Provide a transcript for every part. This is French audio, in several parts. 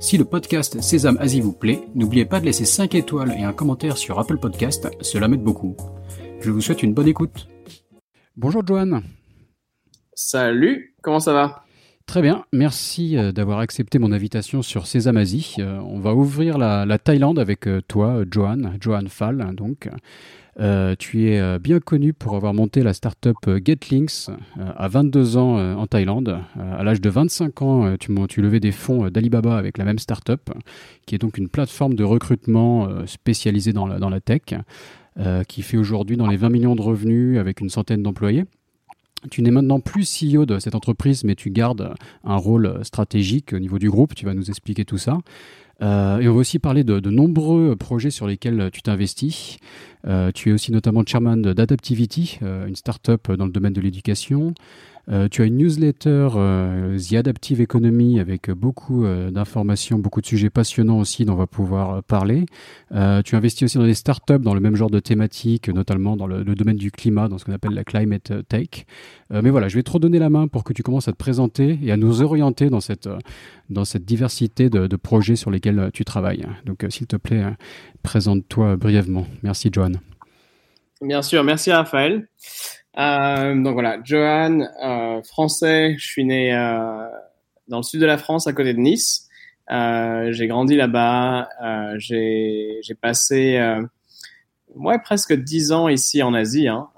Si le podcast Sésame Asie vous plaît, n'oubliez pas de laisser 5 étoiles et un commentaire sur Apple Podcast, cela m'aide beaucoup. Je vous souhaite une bonne écoute. Bonjour Joanne. Salut, comment ça va? Très bien, merci euh, d'avoir accepté mon invitation sur Sésame Asie. Euh, on va ouvrir la, Thaïlande avec euh, toi, Joanne, Joanne Fall, donc. Euh, tu es euh, bien connu pour avoir monté la startup euh, GetLinks à 22 ans en Thaïlande. à l'âge de 25 ans, tu, tu levais des fonds d'Alibaba avec la même startup, qui est donc une plateforme de recrutement spécialisée dans la, dans la tech, qui fait aujourd'hui dans les 20 millions de revenus avec une centaine d'employés. Tu n'es maintenant plus CEO de cette entreprise, mais tu gardes un rôle stratégique au niveau du groupe. Tu vas nous expliquer tout ça. Euh, et on va aussi parler de, nombreux projets sur lesquels tu t'investis. Euh, tu es aussi notamment chairman d'Adaptivity, euh, une start-up dans le domaine de l'éducation. Euh, tu as une newsletter euh, The Adaptive Economy avec beaucoup euh, d'informations, beaucoup de sujets passionnants aussi dont on va pouvoir parler. tu investis aussi dans des startups dans le même genre de thématiques, notamment dans le, domaine du climat, dans ce qu'on appelle la climate tech. mais voilà, je vais te redonner la main pour que tu commences à te présenter et à nous orienter dans cette, dans cette diversité de, de projets sur lesquels tu travailles. Donc, s'il te plaît, présente-toi brièvement. Merci, Johan. Bien sûr, merci Raphaël. Euh, donc voilà, Johan, euh, français, je suis né euh, dans le sud de la France, à côté de Nice. J'ai grandi là-bas. J'ai passé ouais, presque dix ans ici en Asie. Hein.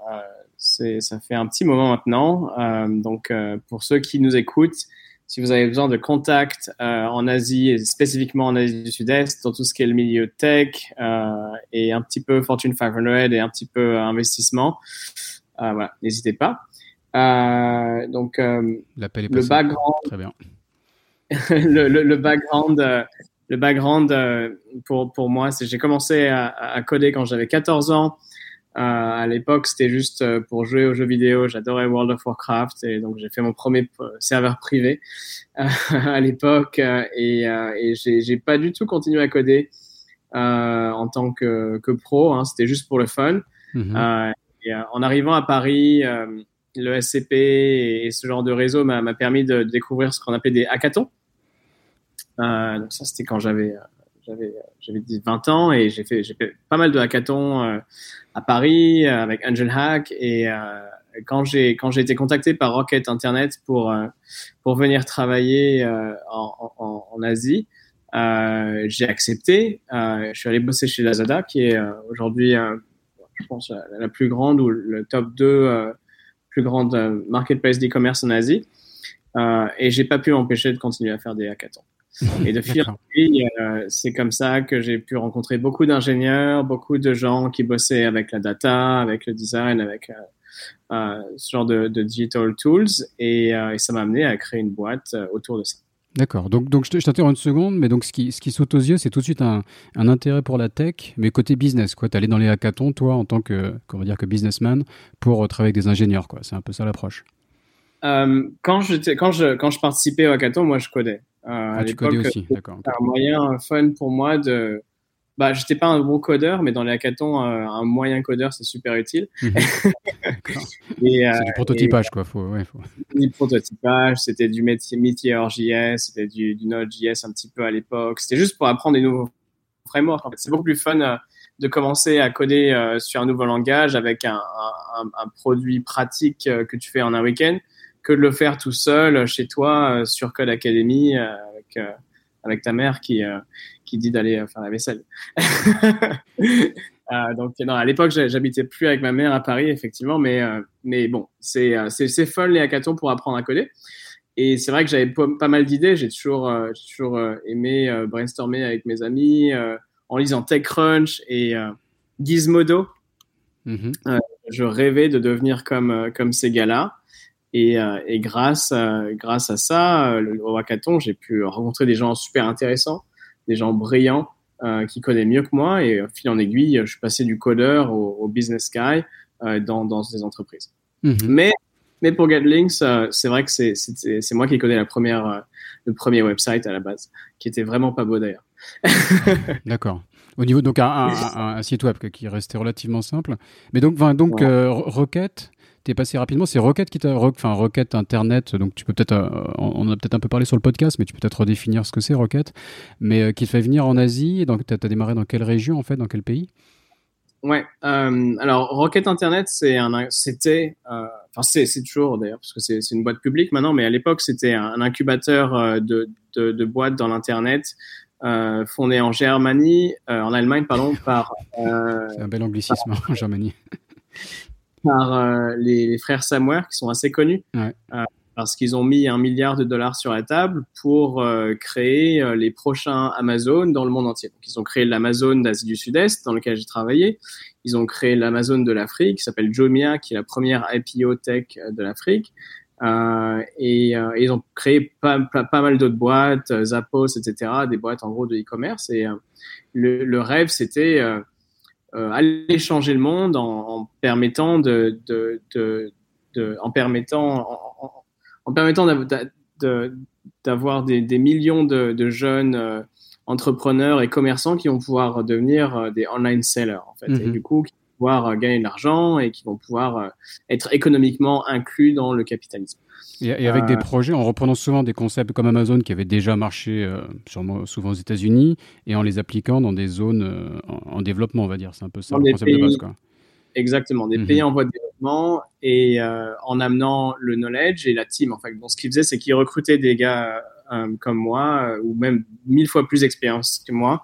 ça fait un petit moment maintenant. donc pour ceux qui nous écoutent, si vous avez besoin de contacts en Asie, et spécifiquement en Asie du Sud-Est, dans tout ce qui est le milieu tech et un petit peu Fortune 500 et un petit peu investissement, voilà, n'hésitez pas. Euh, donc, euh, L'appel est le background. Très bien. le, le, background, le background pour, pour moi, c'est j'ai commencé à, à, coder quand j'avais 14 ans. Euh, à l'époque, c'était juste pour jouer aux jeux vidéo. J'adorais World of Warcraft et donc j'ai fait mon premier serveur privé euh, à l'époque et, et j'ai pas du tout continué à coder en tant que, que pro. Hein. C'était juste pour le fun. Mm-hmm. Euh, en arrivant à Paris, euh, le SCP et, ce genre de réseau m'a permis de, découvrir ce qu'on appelait des hackathons. Euh, donc ça, c'était quand j'avais j'avais j'avais 20 ans et j'ai fait j'ai fait pas mal de hackathons à Paris avec Angel Hack et quand j'ai quand j'ai été contacté par Rocket Internet pour pour venir travailler en, en, en, Asie, j'ai accepté. je suis allé bosser chez Lazada qui est aujourd'hui je pense, la, plus grande ou le top 2 euh, plus grande euh, marketplace d'e-commerce en Asie. Euh, et j'ai pas pu m'empêcher de continuer à faire des hackathons. Et de fil en c'est comme ça que j'ai pu rencontrer beaucoup d'ingénieurs, beaucoup de gens qui bossaient avec la data, avec le design, avec ce genre de, digital tools. Et, et ça m'a amené à créer une boîte autour de ça. D'accord. Donc, donc je t'interromps une seconde, mais donc ce qui, ce qui saute aux yeux, c'est tout de suite un, un, intérêt pour la tech, mais côté business. Tu es allé dans les hackathons, toi, en tant que, comment dire, que businessman, pour travailler avec des ingénieurs. quoi. C'est un peu ça l'approche. Euh, quand, quand, je, quand je participais au hackathon, moi, je codais. Euh, ah, tu codais aussi, d'accord. C'était un moyen fun pour moi de, bah, j'étais pas un bon codeur, mais dans les hackathons, euh, un moyen codeur, c'est super utile. Mhm. Euh, c'est du prototypage, quoi. Faut, ouais, faut... Du prototypage, c'était du Meteor.js, c'était du, du Node.js un petit peu à l'époque. C'était juste pour apprendre des nouveaux frameworks. En fait. C'est beaucoup plus fun euh, de commencer à coder sur un nouveau langage avec un, un, un, produit pratique que tu fais en un week-end que de le faire tout seul chez toi sur Code Academy avec avec ta mère qui, euh, qui dit d'aller euh, faire la vaisselle. euh, donc, non, à l'époque, j'habitais plus avec ma mère à Paris, effectivement, mais, euh, mais bon, c'est fun les hackathons pour apprendre à coder. Et c'est vrai que j'avais pas mal d'idées. J'ai toujours, toujours aimé brainstormer avec mes amis en lisant TechCrunch et Gizmodo. Mm-hmm. je rêvais de devenir comme, comme ces gars-là. Et, et grâce, grâce à ça, le, au hackathon, j'ai pu rencontrer des gens super intéressants, des gens brillants qui connaît mieux que moi. Et fil en aiguille, je suis passé du codeur au, business guy dans, dans ces entreprises. Mhm. Mais, mais pour GetLinks, c'est vrai que c'est moi qui connais la première, le premier website à la base, qui était vraiment pas beau d'ailleurs. D'accord. Au niveau donc un, site web qui restait relativement simple, mais donc donc Rocket, t'es passé rapidement. C'est Rocket qui t'a, enfin Rocket Internet. Donc tu peux peut-être, euh, on a peut-être un peu parlé sur le podcast, mais tu peux peut-être redéfinir ce que c'est Rocket, mais euh, qui te fait venir en Asie. Donc tu as, démarré dans quelle région en fait, dans quel pays? Ouais. Euh, alors Rocket Internet, c'est un, c'était, enfin c'est, toujours d'ailleurs parce que c'est, une boîte publique maintenant, mais à l'époque c'était un, incubateur de, de, de boîtes dans l'internet. fondé en Germanie, en Allemagne, pardon, par. c'est un bel anglicisme en Germanie par euh, les, frères Samware qui sont assez connus. Euh, parce qu'ils ont mis un milliard de dollars sur la table pour euh, créer les prochains Amazon dans le monde entier. Donc, ils ont créé l'Amazon d'Asie du Sud-Est, dans lequel j'ai travaillé. Ils ont créé l'Amazon de l'Afrique, qui s'appelle Jomia, qui est la première IPO tech de l'Afrique. Et, ils ont créé pas, pas, mal d'autres boîtes, Zappos, etc., des boîtes en gros de e-commerce. Et le, le, rêve, c'était aller changer le monde en, permettant de, de, de, de, en permettant en, en permettant d'avoir des, des, millions de, jeunes euh, entrepreneurs et commerçants qui vont pouvoir devenir euh, des online sellers en fait et mhm. du coup qui vont pouvoir gagner de l'argent et qui vont pouvoir être économiquement inclus dans le capitalisme. Et, avec des euh. projets, en reprenant souvent des concepts comme Amazon qui avaient déjà marché euh, sûrement, souvent aux États-Unis et en les appliquant dans des zones euh, en, développement, on va dire. C'est un peu ça le concept de base. Quoi. Exactement, des mhm. pays en voie de développement et en amenant le knowledge et la team. En fait, bon, ce qu'ils faisaient, c'est qu'ils recrutaient des gars comme moi ou même mille fois plus d'expérience que moi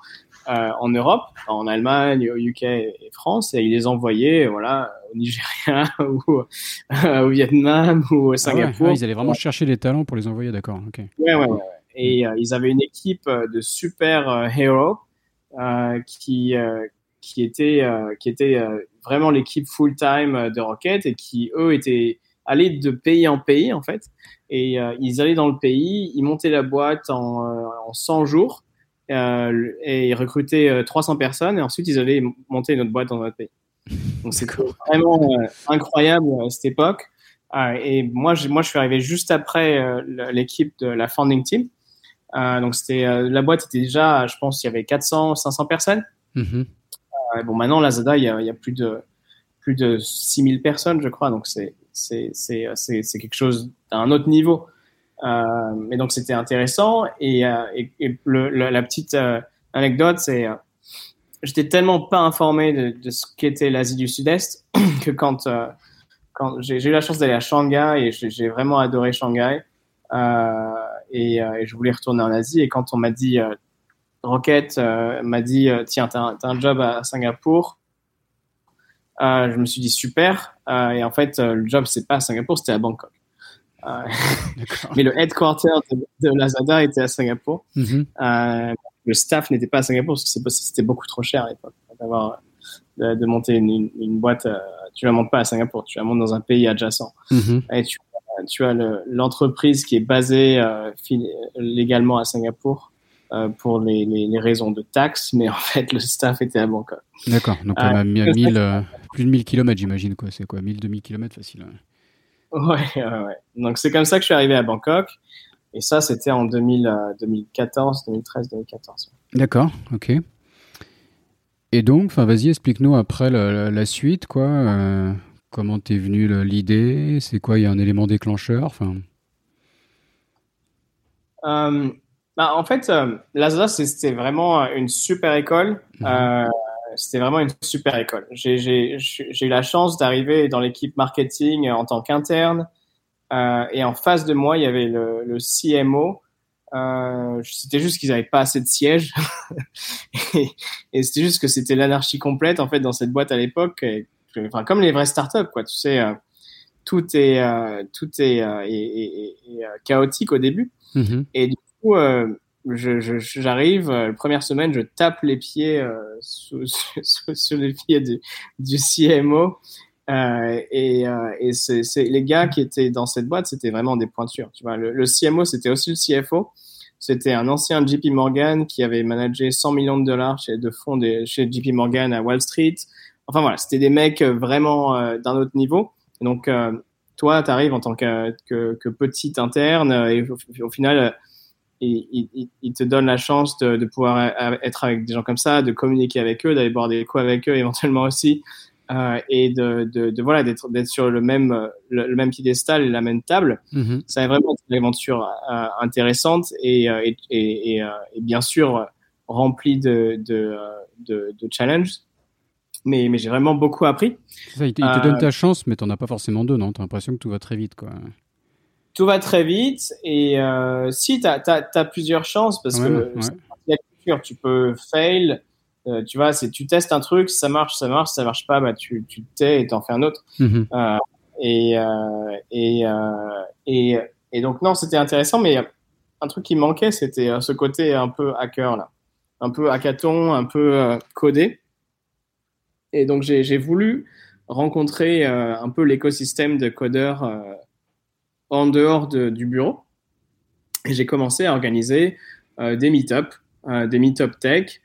euh, en Europe, en Allemagne, au UK et France, et ils les envoyaient voilà, au Nigeria ou euh, au Vietnam ou au ah Singapour. Ah ils allaient vraiment chercher des talents pour les envoyer, d'accord. Ouais, ouais. Et euh, ils avaient une équipe de super héros qui, qui était, qui était vraiment l'équipe full-time de Rocket et qui, eux, étaient allés de pays en pays, en fait. Et ils allaient dans le pays, ils montaient la boîte en, en 100 jours et ils recrutaient 300 euh, personnes et ensuite ils allaient monter une autre boîte dans notre pays. Donc c'est vraiment euh, incroyable à cette époque. et moi, je, moi, je suis arrivé juste après l'équipe de la founding team. donc c'était la boîte était déjà, je pense, il y avait 400, 500 personnes. Mm-hmm. bon, maintenant, Lazada, il y a, il y a plus de plus de 6000 personnes, je crois. Donc c'est quelque chose d'un autre niveau. Euh, mais donc c'était intéressant. Et, euh, la petite euh, anecdote c'est j'étais tellement pas informé de, ce qu'était l'Asie du Sud-Est que quand j'ai eu la chance d'aller à Shanghai et j'ai vraiment adoré Shanghai euh, et, je voulais retourner en Asie. Et quand on m'a dit Rocket m'a dit tiens t'as un, un, job à Singapour je me suis dit super. Et en fait le job c'est pas à Singapour c'était à Bangkok mais le headquarter de, de, Lazada était à Singapour. Mhm. Euh, le staff n'était pas à Singapour parce que c'était beaucoup trop cher à l'époque d'avoir de, monter une, une, boîte. Euh, tu la montes pas à Singapour, tu la montes dans un pays adjacent. Mhm. Et tu, tu as l'entreprise qui est basée euh, légalement à Singapour. Euh, pour les, les, les, raisons de taxes, mais en fait, le staff était à Bangkok. D'accord, donc on a mis plus de 1000 km, j'imagine. quoi. C'est quoi? 1000, 2000 km facile hein. Ouais, ouais, Donc c'est comme ça que je suis arrivé à Bangkok. Et ça, c'était en 2000, 2014, 2013, 2014. D'accord, ok. Et donc, vas-y, explique-nous après la, suite, quoi. Euh, comment t'es venu l'idée? C'est quoi? Il y a un élément déclencheur, enfin. Euh, bah, en fait, euh, Lazada, c'était vraiment une super école. Mhm c'était vraiment une super école. J'ai eu la chance d'arriver dans l'équipe marketing en tant qu'interne. Euh, et en face de moi, il y avait le, le CMO. Euh, c'était juste qu'ils n'avaient pas assez de sièges. et, et c'était juste que c'était l'anarchie complète en fait dans cette boîte à l'époque. Enfin, comme les vraies startups, quoi. Tu sais, euh, tout est euh, tout est, chaotique au début. Mm-hmm. Et du coup, j'arrive, euh, la première semaine, je tape les pieds euh, sur les pieds du, CMO. Euh, et, c'est les gars qui étaient dans cette boîte, c'était vraiment des pointures. Tu vois, le, CMO, c'était aussi le CFO. C'était un ancien JP Morgan qui avait managé 100 millions de dollars de fonds chez JP Morgan à Wall Street. Enfin voilà, c'était des mecs vraiment d'un autre niveau. donc, toi, tu arrives en tant que, petite interne et au, final, il, te donne la chance de, de, pouvoir être avec des gens comme ça, de communiquer avec eux, d'aller boire des coups avec eux éventuellement aussi, euh, et de, de, de voilà d'être sur le même le, même piédestal et la même table. Mm-hmm. Ça est vraiment une aventure euh, intéressante et, euh, et, et, et, bien sûr remplie de, de, de, de challenges. Mais, mais j'ai vraiment beaucoup appris. Ça, il, te, il te donne ta chance, mais t'en as pas forcément deux, non? T'as l'impression que tout va très vite, quoi tout va très vite et euh, si tu as, plusieurs chances parce que la culture, tu peux fail, euh, tu vois, c'est tu testes un truc, ça marche, ça marche, ça marche pas, bah tu tu tais et t'en fais un autre. Mm-hmm. Euh, et, et, et et donc non, c'était intéressant, mais un truc qui manquait, c'était ce côté un peu hacker là, un peu hackathon, un peu codé. Et donc j'ai voulu rencontrer un peu l'écosystème de codeurs en dehors de, du bureau. Et j'ai commencé à organiser euh, des meet-up, euh, des meet-up tech,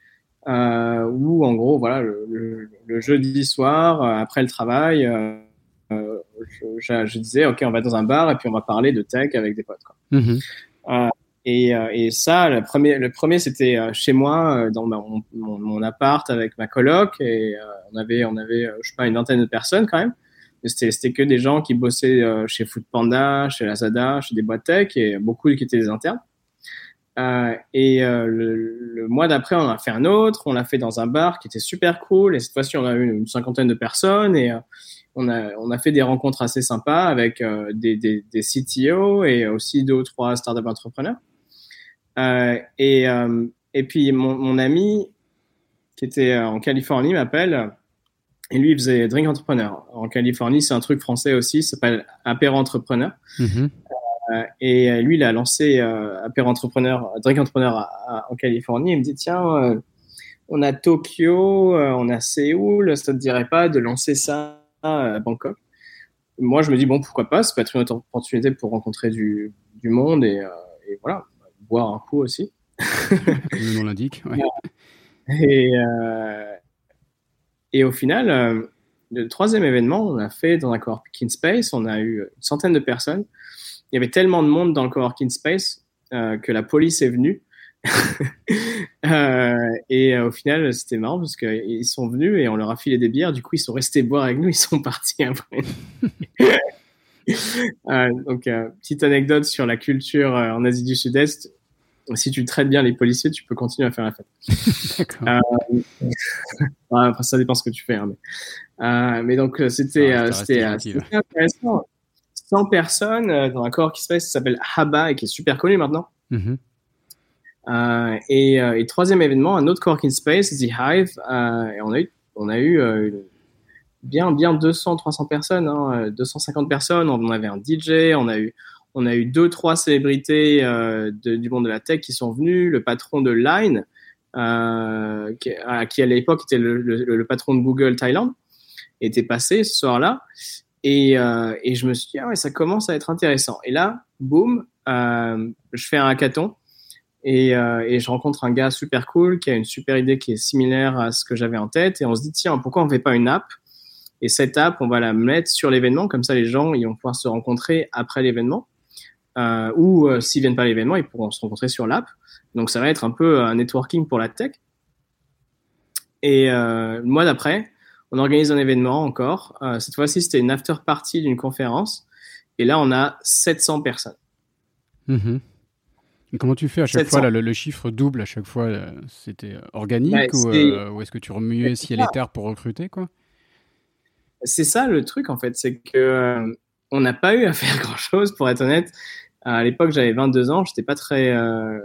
euh, où en gros, voilà, le, le, jeudi soir, euh, après le travail, je, je, disais, OK, on va dans un bar et puis on va parler de tech avec des potes. Quoi. Mm-hmm. Et, et, ça, le premier, le premier c'était chez moi, dans mon, mon, mon, appart avec ma coloc, et on avait, on avait, je sais pas, une vingtaine de personnes quand même. C'était que des gens qui bossaient euh, chez Foodpanda, chez Lazada, chez des boîtes tech et beaucoup qui étaient des internes. Euh, et euh, le, mois d'après, on a fait un autre. On l'a fait dans un bar qui était super cool. Et cette fois-ci, on a eu une, cinquantaine de personnes et on a, on a fait des rencontres assez sympas avec des, des, des, CTO et aussi deux ou trois startup entrepreneurs. et, et puis, mon, mon ami qui était en Californie m'appelle et lui, il faisait Drink Entrepreneur. En Californie, c'est un truc français aussi, ça s'appelle Apéro Entrepreneur. Mm-hmm. Euh, et lui, il a lancé euh, Apéro Entrepreneur, Drink Entrepreneur en Californie. Il me dit, tiens, euh, on a Tokyo, euh, on a Séoul, ça te dirait pas de lancer ça à Bangkok? Moi, je me dis, bon, pourquoi pas, ça peut être une autre opportunité pour rencontrer du, du monde et, et, voilà, boire un coup aussi. Comme le nom l'indique, ouais. Et, et au final, euh, le troisième événement, on a fait dans un coworking space, on a eu une centaine de personnes. Il y avait tellement de monde dans le coworking space euh, que la police est venue. euh, et au final, c'était marrant parce qu'ils sont venus et on leur a filé des bières. Du coup, ils sont restés boire avec nous, ils sont partis après. donc, petite anecdote sur la culture en Asie du Sud-Est si tu traites bien les policiers, tu peux continuer à faire la fête. euh, ça dépend ce que tu fais. Hein, mais, euh, mais, donc, euh, c'était ah, intéressant. 100 personnes dans un corps qui s'appelle Haba et qui est super connu maintenant. Mm-hmm. euh, et, et, troisième événement, un autre coworking space, The Hive. et on a eu, on a eu bien, bien 200, 300 personnes, hein, 250 personnes. On avait un DJ, on a eu, on a eu deux, trois célébrités euh, du monde de la tech qui sont venues. Le patron de Line, euh, qui, à, l'époque était le, patron de Google Thailand, était passé ce soir-là. Et, euh, et, je me suis dit, ah ouais, ça commence à être intéressant. Et là, boum, je fais un hackathon. Et, et, je rencontre un gars super cool qui a une super idée qui est similaire à ce que j'avais en tête. Et on se dit, tiens, pourquoi on ne fait pas une app? Et cette app, on va la mettre sur l'événement. Comme ça, les gens ils vont pouvoir se rencontrer après l'événement euh, ou euh, s'ils viennent pas à l'événement, ils pourront se rencontrer sur l'app. Donc ça va être un peu un networking pour la tech. Et euh, le mois d'après, on organise un événement encore. Euh, cette fois-ci, c'était une after party d'une conférence. Et là, on a 700 personnes. Et comment tu fais à chaque fois le, chiffre double à chaque fois C'était organique ou, ou est-ce que tu remuais ciel et terre pour recruter quoi? C'est ça le truc en fait, c'est que on n'a pas eu à faire grand chose pour être honnête. À l'époque, j'avais 22 ans, j'étais pas très, euh,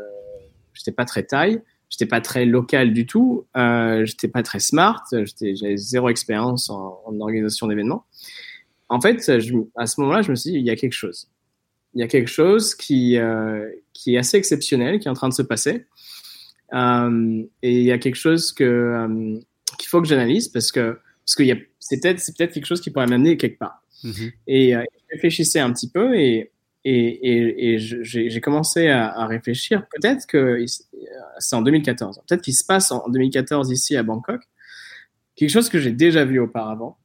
j'étais pas très taille, j'étais pas très local du tout, euh, j'étais pas très smart, j'avais zéro expérience en, organisation d'événements. En fait, je, à ce moment-là, je me suis dit, il y a quelque chose. Il y a quelque chose qui, euh, qui est assez exceptionnel, qui est en train de se passer. Euh, et il y a quelque chose que qu'il faut que j'analyse parce que parce que c'est peut-être c'est peut-être quelque chose qui pourrait m'amener quelque part. Mm-hmm. Et réfléchissais un petit peu et et, et, j'ai commencé à, réfléchir. Peut-être que c'est en 2014. Peut-être qu'il se passe en 2014 ici à Bangkok quelque chose que j'ai déjà vu auparavant,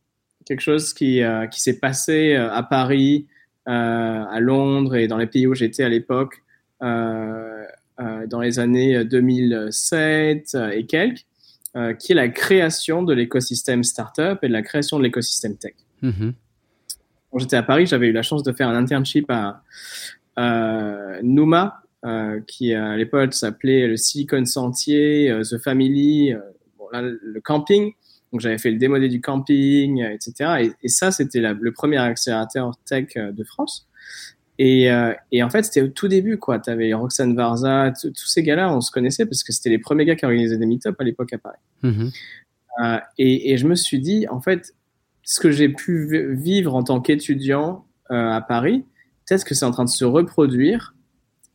quelque chose qui, euh, qui s'est passé euh, à Paris, euh, à Londres et dans les pays où j'étais à l'époque, dans les années 2007 et quelques, qui est la création de l'écosystème startup et de la création de l'écosystème tech. Mm-hmm. Quand j'étais à Paris, j'avais eu la chance de faire un internship à Numa, qui à l'époque s'appelait le Silicon Sentier, The Family, bon, là, le camping. Donc j'avais fait le démodé du camping, euh, etc. Et, ça, c'était le premier accélérateur tech euh, de France. Et, euh, et en fait, c'était au tout début, quoi. Tu avais Roxane Varza, tous ces gars-là, on se connaissait parce que c'était les premiers gars qui organisaient des meet-up à l'époque à Paris. Mm-hmm. euh, et, et, je me suis dit, en fait, ce que j'ai pu vivre en tant qu'étudiant euh, à Paris, peut-être que c'est en train de se reproduire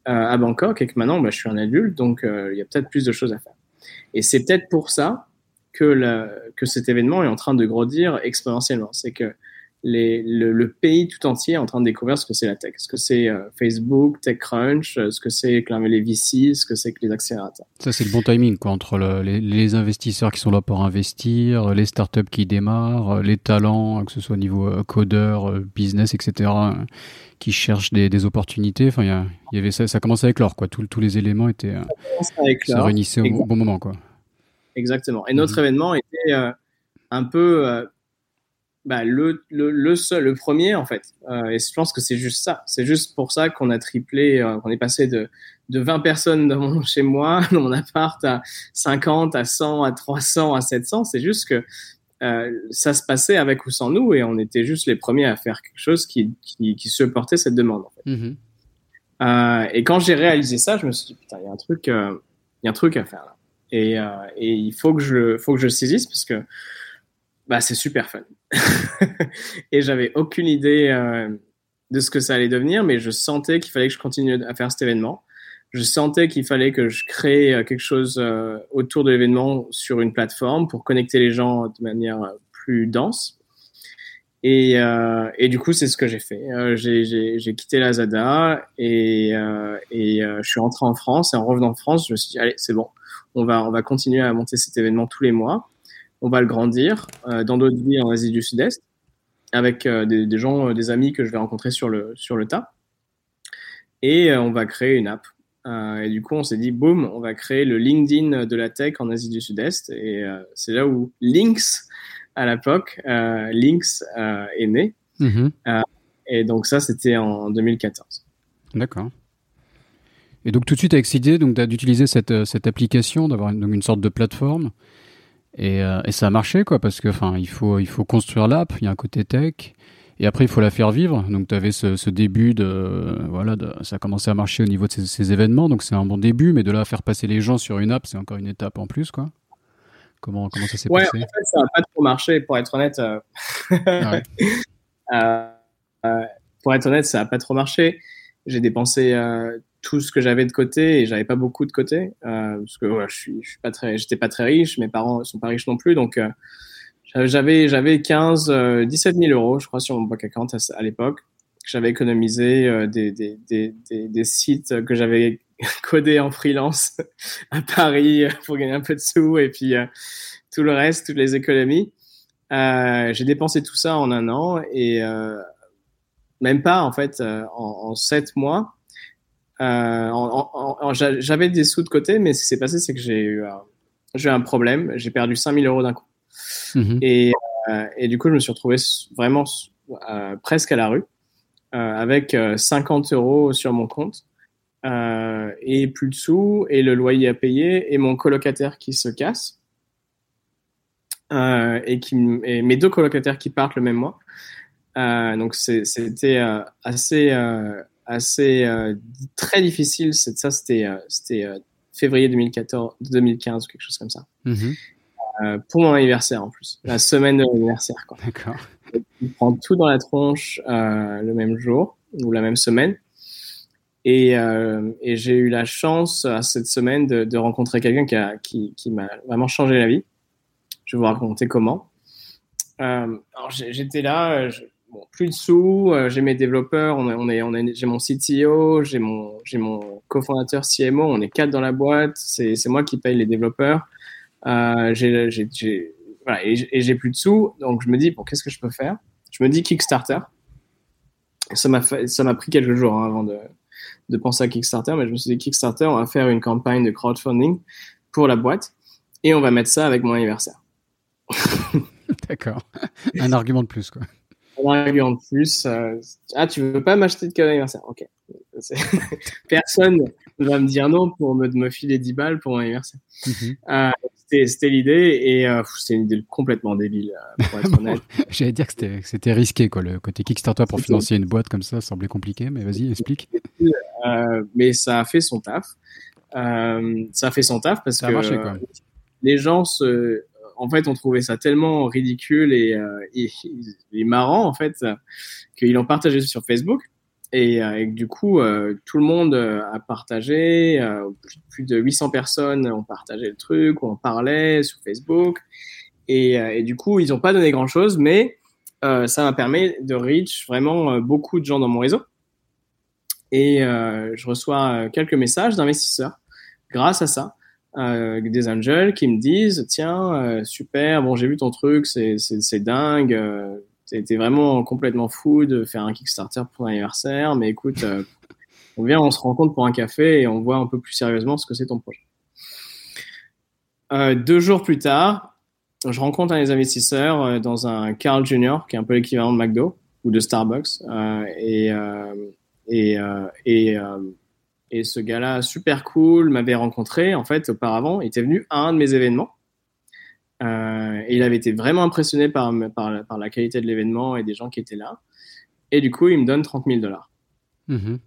euh, à Bangkok et que maintenant, bah, je suis un adulte, donc il y a peut-être plus de choses à faire. Et c'est peut-être pour ça que, que cet événement est en train de grandir exponentiellement. C'est que les, le, pays tout entier est en train de découvrir ce que c'est la tech, ce que c'est euh, Facebook, TechCrunch, euh, ce que c'est que les VC, ce que c'est que les accélérateurs. Ça, c'est le bon timing quoi, entre les, investisseurs qui sont là pour investir, les startups qui démarrent, les talents, que ce soit au niveau euh, codeur, business, etc., qui cherchent des, opportunités. Enfin, il y, avait ça, ça commençait avec l'or, quoi. Tous, tous les éléments étaient se réunissaient au bon moment, quoi exactement. Et notre mhm. événement était euh, un peu euh, bah, le, le, seul, le premier en fait. Euh, et je pense que c'est juste ça. C'est juste pour ça qu'on a triplé, qu'on est passé de, de 20 personnes dans mon, chez moi, dans mon appart, à 50, à 100, à 300, à 700. C'est juste que ça se passait avec ou sans nous et on était juste les premiers à faire quelque chose qui, qui, qui supportait cette demande. En fait. Mhm. et quand j'ai réalisé ça, je me suis dit, putain, il y a un truc, il y a un truc à faire là. Et, euh, et, il faut que je, faut que je le saisisse parce que bah, c'est super fun. et j'avais aucune idée euh, de ce que ça allait devenir, mais je sentais qu'il fallait que je continue à faire cet événement. Je sentais qu'il fallait que je crée euh, quelque chose euh, autour de l'événement sur une plateforme pour connecter les gens de manière plus dense. Et, du coup, c'est ce que j'ai fait. J'ai quitté la Zada et, je suis rentré en France. Et en revenant en France, je me suis dit, allez, c'est bon, on va continuer à monter cet événement tous les mois. On va le grandir euh, dans d'autres villes en Asie du Sud-Est avec euh, des, gens, euh, des amis que je vais rencontrer sur le, sur le tas. Et on va créer une app. et du coup, on s'est dit, boum, on va créer le LinkedIn de la tech en Asie du Sud-Est. Et c'est là où Lynx, à l'époque, Lynx est né. Mm-hmm. et donc ça, c'était en 2014. D'accord. Et donc tout de suite avec cette idée d'utiliser cette, cette application, d'avoir une, une, sorte de plateforme. Et, euh, et, ça a marché, quoi, parce que enfin, il faut, il faut construire l'app, il y a un côté tech. Et après, il faut la faire vivre. Donc, tu avais ce, ce, début de. Voilà, de, ça a commencé à marcher au niveau de ces, ces événements. Donc, c'est un bon début. Mais de là à faire passer les gens sur une app, c'est encore une étape en plus, quoi. Comment, comment ça s'est ouais, passé en fait, ça n'a pas trop marché, pour être honnête. Euh... Ah euh, pour être honnête, ça n'a pas trop marché. J'ai dépensé tout ce que j'avais de côté et j'avais pas beaucoup de côté euh, parce que je suis, pas très, j'étais pas très riche, mes parents sont pas riches non plus, donc euh, j'avais j'avais 15, 17 000 euros, je crois, sur mon bank account à, à l'époque. J'avais économisé euh, des, des, des, des, sites que j'avais codés en freelance à Paris pour gagner un peu de sous et puis tout le reste, toutes les économies. j'ai dépensé tout ça en un an et même pas en fait en, sept mois j'avais des sous de côté, mais ce qui s'est passé, c'est que j'ai eu, euh, un problème. J'ai perdu 5000 euros d'un coup. Mhm. Et, euh, et, du coup, je me suis retrouvé vraiment presque à la rue, avec 50 euros sur mon compte. et plus de sous, et le loyer à payer, et mon colocataire qui se casse, et, qui, et mes deux colocataires qui partent le même mois. donc c'était assez assez euh, très difficile. Ça, c'était euh, c'était euh, février 2014, 2015 quelque chose comme ça. Mhm. pour mon anniversaire en plus, la semaine de l'anniversaire. D'accord. Il prend tout dans la tronche le même jour ou la même semaine. Et, et j'ai eu la chance à cette semaine de, de rencontrer quelqu'un qui, a, qui, qui m'a vraiment changé la vie. Je vais vous raconter comment. alors j'étais là, plus de sous, j'ai mes développeurs, on, on est, on est, j'ai mon CTO, j'ai mon, j'ai mon cofondateur CMO, on est quatre dans la boîte, c'est, c'est moi qui paye les développeurs. j'ai, j'ai, j'ai, voilà, et, j'ai plus de sous, donc je me dis, qu'est-ce que je peux faire? Je me dis Kickstarter. Ça m'a, ça m'a pris quelques jours hein, avant de, de penser à Kickstarter, mais je me suis dit, Kickstarter, on va faire une campagne de crowdfunding pour la boîte et on va mettre ça avec mon anniversaire. D'accord. Un argument de plus, quoi. Un argument de plus. Euh, ah, tu veux pas m'acheter de cadeau d'anniversaire Ok. Personne ne va me dire non pour me, me filer 10 balles pour mon anniversaire. Mhm. Euh, c'était l'idée et euh, c'est une idée complètement débile, pour être honnête. J'allais dire que c'était risqué, quoi. Le côté Kickstarter pour financer une boîte comme ça semblait compliqué, mais vas-y, explique. mais ça a fait son taf. ça a fait son taf parce ça a que marché, les gens se, en fait, on trouvait ça tellement ridicule et, euh, marrant, en fait, qu'ils l'ont partagé sur Facebook. Et, euh, du coup, euh, tout le monde a partagé, plus, de 800 personnes ont partagé le truc, on parlait sur Facebook. Et, du coup, ils n'ont pas donné grand-chose, mais ça m'a permis de reach vraiment beaucoup de gens dans mon réseau. Et je reçois quelques messages d'investisseurs grâce à ça. Euh, des angels qui me disent tiens euh, super bon j'ai vu ton truc c'est c'est dingue euh, vraiment complètement fou de faire un Kickstarter pour l'anniversaire mais écoute on vient on se rencontre pour un café et on voit un peu plus sérieusement ce que c'est ton projet. Deux jours plus tard je rencontre un des investisseurs dans un Carl Jr qui est un peu l'équivalent de McDo ou de Starbucks et et ce gars-là, super cool, m'avait rencontré en fait auparavant. Il était venu à un de mes événements. Euh, et il avait été vraiment impressionné par, par, par la qualité de l'événement et des gens qui étaient là. Et du coup, il me donne 30 000 dollars. Mhm.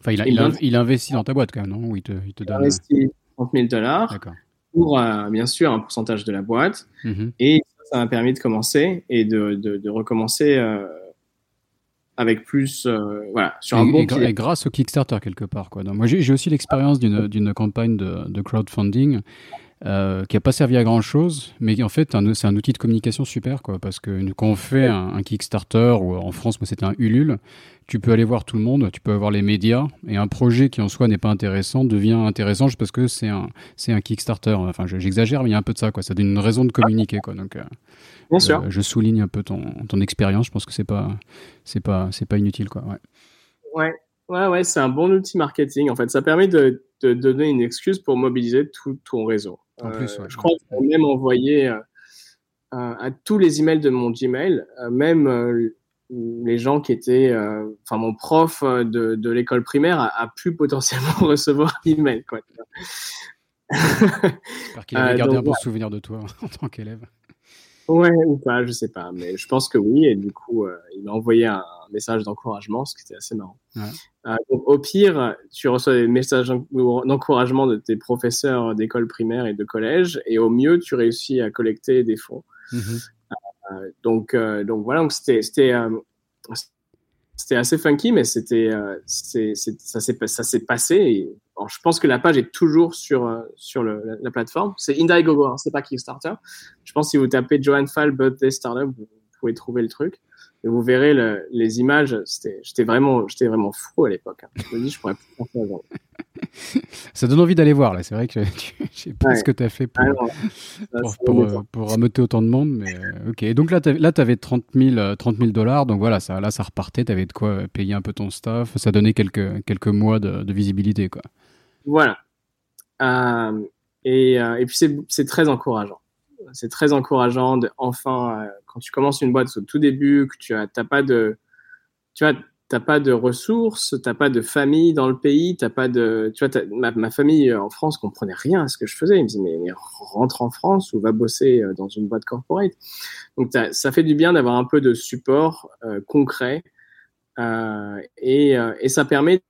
Enfin, il, a, il, il, investit dans ta boîte quand même, non? Il te, il te donne... Investit 30 000 dollars pour, euh, bien sûr, un pourcentage de la boîte. Mhm. Et ça m'a permis de commencer et de, de, de recommencer euh, avec plus, euh, voilà, sur un bon et, grâce au Kickstarter quelque part, quoi. moi, j'ai aussi l'expérience d'une campagne de, de crowdfunding euh, qui n'a pas servi à grand chose, mais en fait, c'est un outil de communication super, quoi, parce que quand on fait un, Kickstarter, ou en France, moi, c'était un Ulule, tu peux aller voir tout le monde, tu peux avoir les médias, et un projet qui en soi n'est pas intéressant devient intéressant juste parce que c'est un, c'est un Kickstarter. Enfin, j'exagère, mais il y a un peu de ça, quoi. Ça donne une raison de communiquer, quoi. Donc, euh, Bien sûr. je souligne un peu ton, ton expérience. Je pense que c'est pas, c'est pas, c'est pas inutile, quoi. Ouais. Ouais. Ouais, ouais, c'est un bon outil marketing. En fait, ça permet de, de donner une excuse pour mobiliser tout ton réseau. En plus, euh, je crois que j'ai même envoyé euh, à tous les emails de mon Gmail, euh, même les gens qui étaient, enfin mon prof de, de l'école primaire a, pu potentiellement recevoir l'email. Quoi. J'espère qu'il avait gardé un bon souvenir de toi en tant qu'élève. Ouais, ou pas, je sais pas, mais je pense que oui. Et du coup, euh, il m'a envoyé un message d'encouragement, ce qui était assez marrant. Euh, au pire, tu reçois des messages d'encouragement de tes professeurs d'école primaire et de collège, et au mieux, tu réussis à collecter des fonds. Mm-hmm. Euh, donc, donc voilà, donc c'était c'était assez funky, mais c'était ça s'est passé. Et je pense que la page est toujours sur, euh, sur le, la, plateforme. C'est Indiegogo, hein, c'est pas Kickstarter. Je pense que si vous tapez Johan Fall Birthday Startup, vous, pouvez trouver le truc. Et vous verrez le, les images. J'étais vraiment, fou à l'époque. Hein. Je me dis, je pourrais plus faire ça Ça donne envie d'aller voir, là. C'est vrai que je sais pas ce que tu as fait pour, ah pour, pour, euh, pour, ameuter autant de monde. Mais euh, ok. Et donc là, tu avais 30 000 dollars. Donc voilà, ça, là, ça repartait. Tu avais de quoi payer un peu ton staff. Ça donnait quelques, quelques mois de, de visibilité, quoi. Voilà. Euh, et, euh, et, puis c'est très encourageant. C'est très encourageant de enfin euh, quand tu commences une boîte au tout début, que tu as t'as pas de tu vois t'as pas de ressources, t'as pas de famille dans le pays, t'as pas de tu vois ma, famille en France comprenait rien à ce que je faisais. Ils me disaient mais, rentre en France ou va bosser dans une boîte corporate. Donc ça fait du bien d'avoir un peu de support concret euh, et, et, ça permet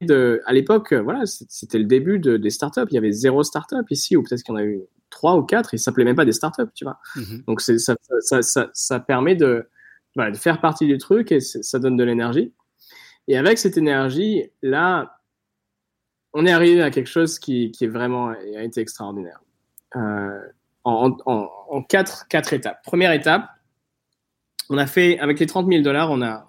de, à l'époque, euh, voilà, c'était le début de, des startups. Il y avait zéro startup ici, ou peut-être qu'il y en a eu trois ou quatre, et ça s'appelait même pas des startups, tu vois. Mhm. Donc ça, ça, ça, ça, permet de, voilà, de faire partie du truc et ça donne de l'énergie. Et avec cette énergie, là, on est arrivé à quelque chose qui, qui est vraiment a été extraordinaire. Euh, en, en, en, quatre, quatre étapes. Première étape, on a fait, avec les 30 000 dollars, on a,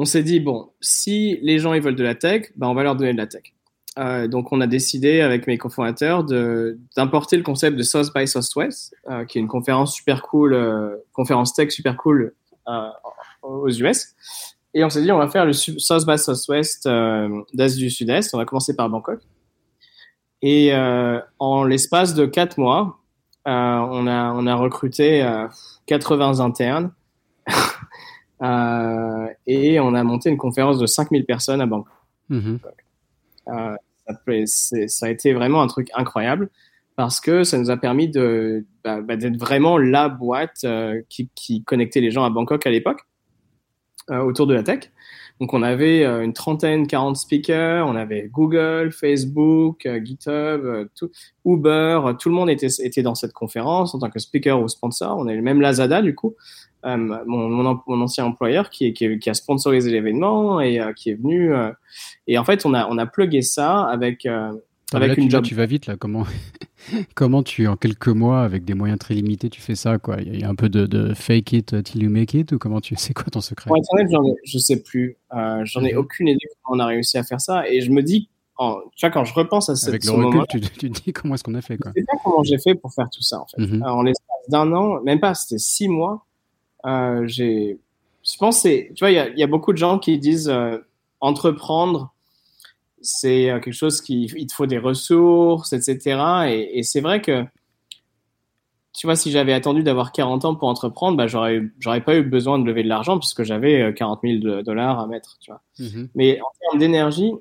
on s'est dit, bon, si les gens ils veulent de la tech, ben, on va leur donner de la tech. Euh, donc, on a décidé avec mes cofondateurs d'importer le concept de South by Southwest, euh, qui est une conférence super cool, euh, conférence tech super cool euh, aux US. Et on s'est dit, on va faire le South by Southwest d'Asie du Sud-Est. On va commencer par Bangkok. Et en l'espace de quatre mois, on, a, on a recruté 80 internes. et on a monté une conférence de 5000 personnes à Bangkok. Mm-hmm. Euh, ça, ça, a été vraiment un truc incroyable parce que ça nous a permis de bah, bah, d'être vraiment la boîte euh, qui, qui, connectait les gens à Bangkok à l'époque euh, autour de la tech. Donc on avait une trentaine, 40 speakers, on avait Google, Facebook, GitHub, tout, Uber, tout le monde était, était dans cette conférence en tant que speaker ou sponsor. On avait même Lazada du coup, euh, mon, mon, ancien employeur qui, qui, qui a sponsorisé l'événement et euh, qui est venu. Euh, et en fait, on a, on a plugué ça avec, avec une tu, job. tu vas vite là. Comment, comment tu, en quelques mois, avec des moyens très limités, tu fais ça quoi? Il y a un peu de, de, fake it till you make it ou comment tu sais quoi ton secret? Pour être je sais plus. j'en ai mhm. aucune idée comment on a réussi à faire ça. Et je me dis, tu vois, quand je repense à cette, Avec le recul, tu, tu, te dis comment est-ce qu'on a fait quoi? Je sais pas comment j'ai fait pour faire tout ça en fait. Mhm. en l'espace d'un an, même pas, c'était six mois euh, j'ai, je pense, c'est, tu vois, il y a, y a, beaucoup de gens qui disent euh, entreprendre, c'est euh, quelque chose qui, il te faut des ressources, etc. Et, et c'est vrai que, tu vois, si j'avais attendu d'avoir 40 ans pour entreprendre, bah, j'aurais, j'aurais pas eu besoin de lever de l'argent puisque j'avais 40 000 dollars à mettre, tu vois. Mm-hmm. Mais en termes d'énergie,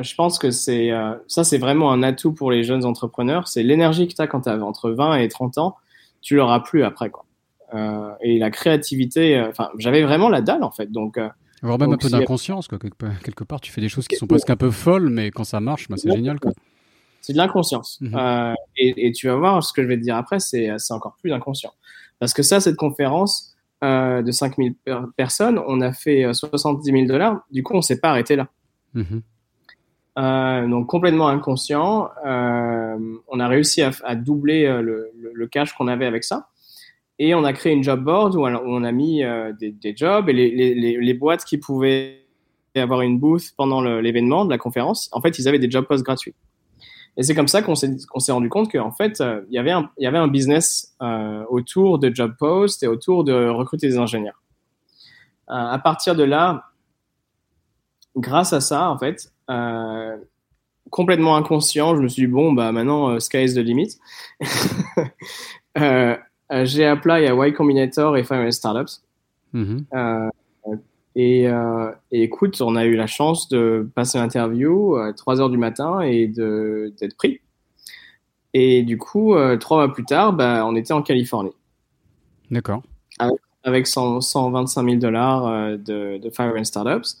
je pense que c'est ça, c'est vraiment un atout pour les jeunes entrepreneurs. C'est l'énergie que tu as quand tu as entre 20 et 30 ans, tu l'auras plus après, quoi. Euh, et la créativité. Euh, enfin, j'avais vraiment la dalle en fait. Donc, euh, avoir même un peu d'inconscience, quoi. Quelque part, tu fais des choses qui sont presque un peu folles, mais quand ça marche, bah, c'est génial, quoi. C'est de l'inconscience. Mhm. et, tu vas voir, ce que je vais te dire après, c'est encore plus inconscient. Parce que ça, cette conférence de 5000 personnes, on a fait 70 000 dollars. Du coup, on s'est pas arrêté là. Mhm. donc complètement inconscient. on a réussi à, doubler le cash qu'on avait avec ça. Et on a créé une job board où on a mis euh, des, jobs et les, boîtes qui pouvaient avoir une booth pendant l'événement de la conférence, en fait, ils avaient des job posts gratuits. Et c'est comme ça qu'on s'est rendu compte qu'en fait, euh, il, y avait un, business euh, autour de job posts et autour de recruter des ingénieurs. à partir de là, grâce à ça, en fait, complètement inconscient, je me suis dit, bon, bah maintenant, sky is the limit. Euh, j'ai appelé à Y Combinator et Fire Startups. Mm-hmm. Euh, et, euh, et, écoute, on a eu la chance de passer l'interview à 3 heures du matin et d'être pris. Et du coup, trois mois plus tard, bah, on était en Californie. D'accord. Avec, 125 000 dollars de, de Fire and Startups.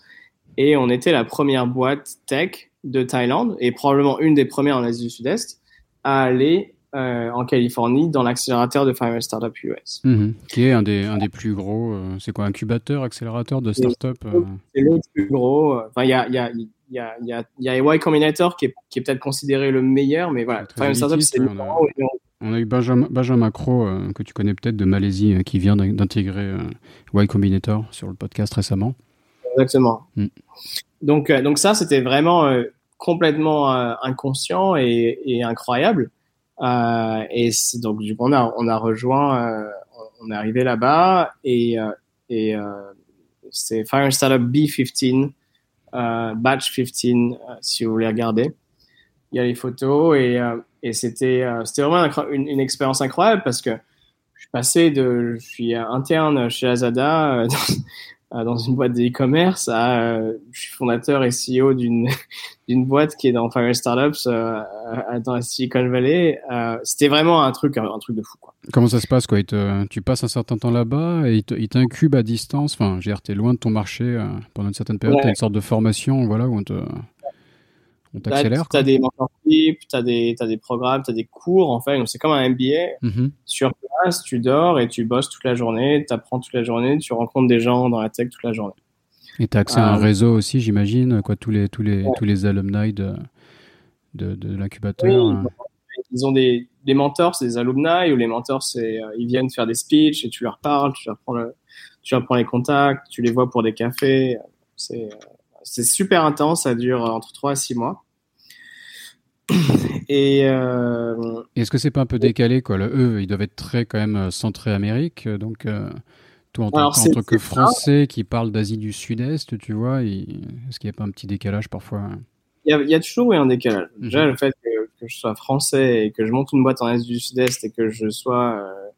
Et on était la première boîte tech de Thaïlande et probablement une des premières en Asie du Sud-Est à aller euh, en Californie dans l'accélérateur de Fire Startup US. Mhm. qui est un des, un des plus gros, euh, c'est quoi, incubateur, accélérateur de startup euh C'est le plus gros. Enfin, il y a, y, a, y, a, y, a, y a Y Combinator qui est, qui est peut-être considéré le meilleur, mais voilà, Startup, c'est le on, a, on a eu Benjamin, Benjamin Macro, que tu connais peut-être de Malaisie, qui vient d'intégrer Y Combinator sur le podcast récemment. Exactement. Mm. Donc, donc ça, c'était vraiment complètement inconscient et, et incroyable. Euh, et donc, du coup, on a, on a rejoint, euh, on est arrivé là-bas et, euh, c'est Fire Startup B15, Batch 15, si vous voulez regarder. Il y a les photos et, c'était c'était vraiment une, une, expérience incroyable parce que je suis passé de, je suis interne chez Azada dans une boîte d'e-commerce. Euh, je suis fondateur et CEO d'une d'une boîte qui est dans Fire Startups euh, dans la Silicon Valley. C'était vraiment un truc un, truc de fou. Quoi. Comment ça se passe quoi? Tu passes un certain temps là-bas et ils t'incubent à distance? Enfin, tu es loin de ton marché pendant une certaine période. Tu as une sorte de formation voilà, où on te on t'accélère. Tu as des mentorships, tu as des, as des programmes, tu as des cours, en fait. C'est comme un MBA. Mm-hmm. Sur place, tu dors et tu bosses toute la journée, tu apprends toute la journée, tu rencontres des gens dans la tech toute la journée. Et tu as accès à un euh, réseau aussi, j'imagine, quoi, tous les, tous les, tous les alumni de, de, de l'incubateur. Oui, ils ont des, des mentors, c'est des alumni, ou les mentors, c'est, euh, ils viennent faire des speeches et tu leur parles, tu leur prends le, tu leur prends les contacts, tu les vois pour des cafés. C'est c'est super intense, ça dure entre 3 à 6 mois. Et euh, est-ce que c'est pas un peu décalé quoi? Eux, ils doivent être très quand même centrés Amérique, donc euh, toi en, tant que Français qui parle d'Asie du Sud-Est, tu vois, est-ce qu'il n'y a pas un petit décalage parfois? Il y, a, toujours un décalage. Mhm. Déjà le fait que, je sois français et que je monte une boîte en Asie du Sud-Est et que je sois euh,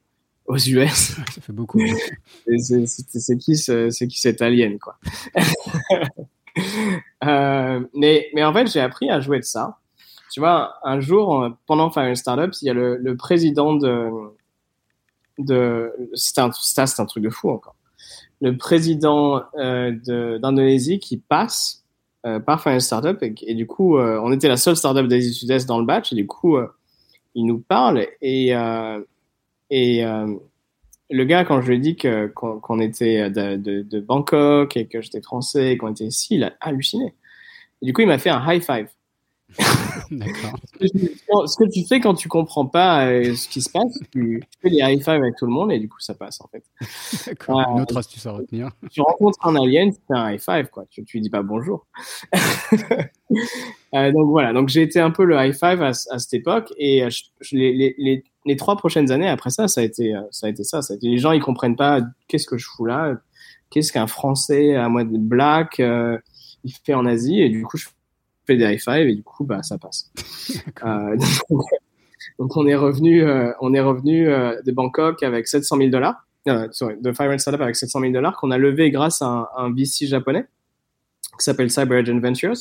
aux US, ça fait beaucoup. c'est qui, c'est qui cette alien quoi? Euh, mais, mais en fait, j'ai appris à jouer de ça. Tu vois, un jour, pendant Fire Startups, il y a le, président de. de c'est un, un, truc de fou encore. Le président euh, d'Indonésie qui passe euh, par Fire Startup et, du coup, euh, on était la seule startup d'Asie Sud-Est dans le batch et du coup, euh, il nous parle et, et le gars, quand je lui ai dit qu'on était de, de, Bangkok et que j'étais français et qu'on était ici, il a halluciné. Et du coup, il m'a fait un high five. D'accord. ce que tu fais quand tu comprends pas euh, ce qui se passe, tu, fais des high five avec tout le monde et du coup ça passe en fait. D'accord. Une autre astuce à retenir. Tu rencontres un alien, tu fais un high five quoi. Tu, tu lui dis pas bonjour. euh, donc voilà. Donc j'ai été un peu le high five à, à cette époque et euh, je, les, les, les, trois prochaines années après ça, ça a été euh, ça a été ça. ça a été, les gens ils comprennent pas qu'est-ce que je fous là, qu'est-ce qu'un Français à moi de black euh, il fait en Asie? Et du coup je fais des high five et du coup bah ça passe. euh, donc, on est revenu euh, on est revenu de Bangkok avec 700 000 dollars, de Fire Startup avec 700 000 dollars qu'on a levé grâce à un, un VC japonais qui s'appelle Cyber Agent Ventures,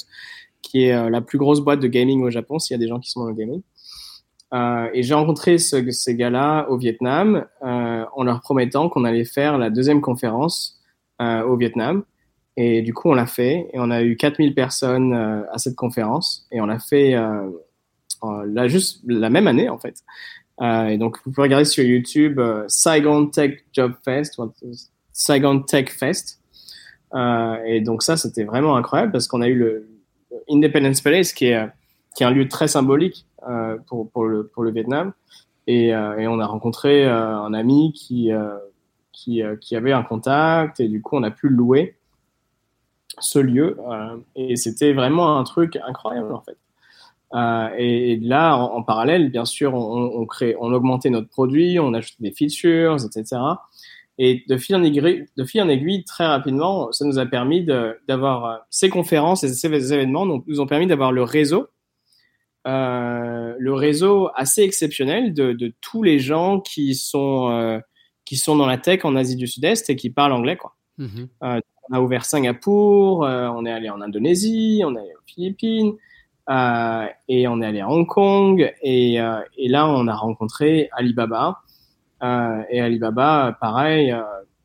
qui est la plus grosse boîte de gaming au Japon s'il y a des gens qui sont dans le gaming. Euh, et j'ai rencontré ce, ces gars-là au Vietnam euh, en leur promettant qu'on allait faire la deuxième conférence euh, au Vietnam. Et du coup, on l'a fait et on a eu 4000 personnes à cette conférence et on l'a fait là juste la même année en fait. Et donc, vous pouvez regarder sur YouTube Saigon Tech Job Fest, Saigon Tech Fest. et donc ça, c'était vraiment incroyable parce qu'on a eu le Independence Palace qui est qui est un lieu très symbolique pour pour le pour le Vietnam. Et, et on a rencontré un ami qui qui, qui avait un contact et du coup on a pu louer ce lieu. Euh, et c'était vraiment un truc incroyable en fait. Euh, et, là, en, parallèle, bien sûr, on, crée, on augmentait notre produit, on ajoutait des features, etc. Et de fil en aiguille, de fil en aiguille très rapidement, ça nous a permis d'avoir euh, ces conférences et ces événements donc, nous ont permis d'avoir le réseau, euh, le réseau assez exceptionnel de, de, tous les gens qui sont euh, qui sont dans la tech en Asie du Sud-Est et qui parlent anglais, quoi. Mm-hmm. Euh, on a ouvert Singapour, euh, on est allé en Indonésie, on est allé aux Philippines, euh, et on est allé à Hong Kong, et, euh, et là on a rencontré Alibaba, euh, et Alibaba, pareil,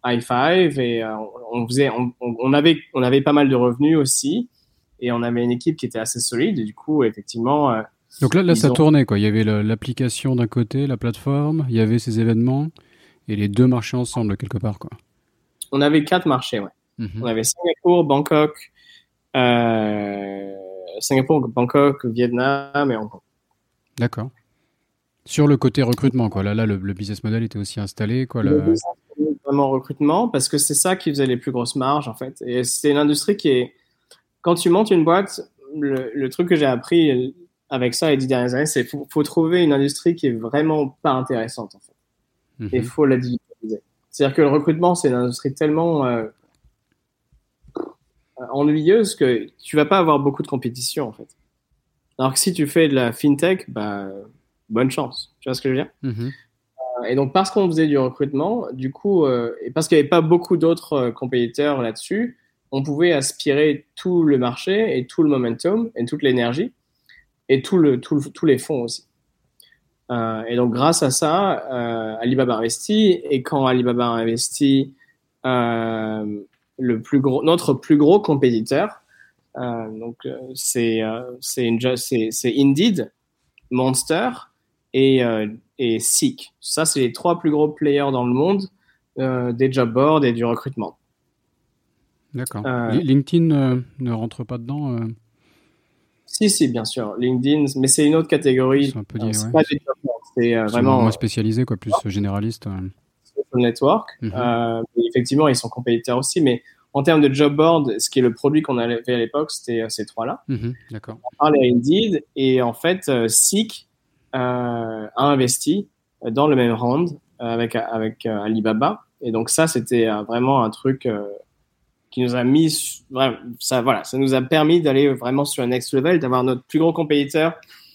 high five, et on, faisait, on, on, avait, on avait pas mal de revenus aussi, et on avait une équipe qui était assez solide, et du coup effectivement. Donc là, là ça tournait quoi. Il y avait l'application d'un côté, la plateforme, il y avait ces événements, et les deux marchaient ensemble quelque part quoi. On avait quatre marchés, ouais. Mhm. On avait Singapour, Bangkok, euh, Singapour, Bangkok, Vietnam et Hong Kong. D'accord. Sur le côté recrutement, quoi. Là, là, le, business model était aussi installé, quoi. Le... Vraiment recrutement, parce que c'est ça qui faisait les plus grosses marges, en fait. Et c'est une industrie qui est, quand tu montes une boîte, le, truc que j'ai appris avec ça les dix dernières années, c'est faut, faut trouver une industrie qui est vraiment pas intéressante, en fait. Mhm. Et faut la digitaliser. C'est-à-dire que le recrutement, c'est une industrie tellement euh, ennuyeuse que tu vas pas avoir beaucoup de compétition en fait. Alors que si tu fais de la fintech, bah, bonne chance. Tu vois ce que je veux dire? Mm-hmm. euh, Et donc parce qu'on faisait du recrutement, du coup, euh, et parce qu'il n'y avait pas beaucoup d'autres euh, compétiteurs là-dessus, on pouvait aspirer tout le marché et tout le momentum et toute l'énergie et le, tout tous les fonds aussi. et donc grâce à ça, Alibaba investit et quand Alibaba investit, le plus gros, notre plus gros compétiteur. Euh, donc euh, c'est euh, c'est Indeed, Monster et et Seek. Ça c'est les trois plus gros players dans le monde des job boards et du recrutement. D'accord. LinkedIn ne rentre pas dedans. Si, si, bien sûr. LinkedIn, mais c'est une autre catégorie. C'est un peu pas des C'est vraiment. moins spécialisé, quoi, plus généraliste social network. Mhm. effectivement, ils sont compétiteurs aussi, mais en termes de job board, ce qui est le produit qu'on avait à l'époque, c'était ces trois-là. Mhm, d'accord. On parlait à Indeed et en fait, Seek a investi dans le même round avec, avec Alibaba. Et donc ça, c'était vraiment un truc qui nous a mis, ça, voilà, ça nous a permis d'aller vraiment sur un next level, d'avoir notre plus gros compétiteur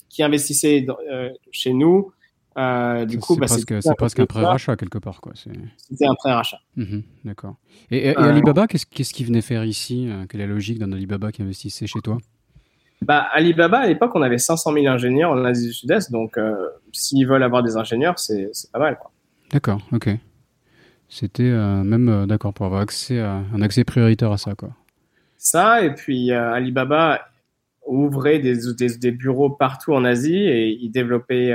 qui investissait euh, chez nous. Euh, du coup, c'est bah, presque, presque un pré-rachat quelque part. Quoi. C'était un pré-rachat. Mhm, d'accord. Et, et, Alibaba, qu'est-ce, qu'est-ce qu'il venait faire ici euh, Quelle est la logique d'un Alibaba qui investissait chez toi? Bah, Alibaba, à l'époque, on avait 500 000 ingénieurs en Asie du Sud-Est, donc s'ils veulent avoir des ingénieurs, c'est, c'est pas mal. Quoi. D'accord, ok. C'était euh, même, euh, d'accord, pour avoir accès à, un accès prioritaire à ça, quoi. Ça, et puis euh, Alibaba ouvrait des, des, bureaux partout en Asie et ils développaient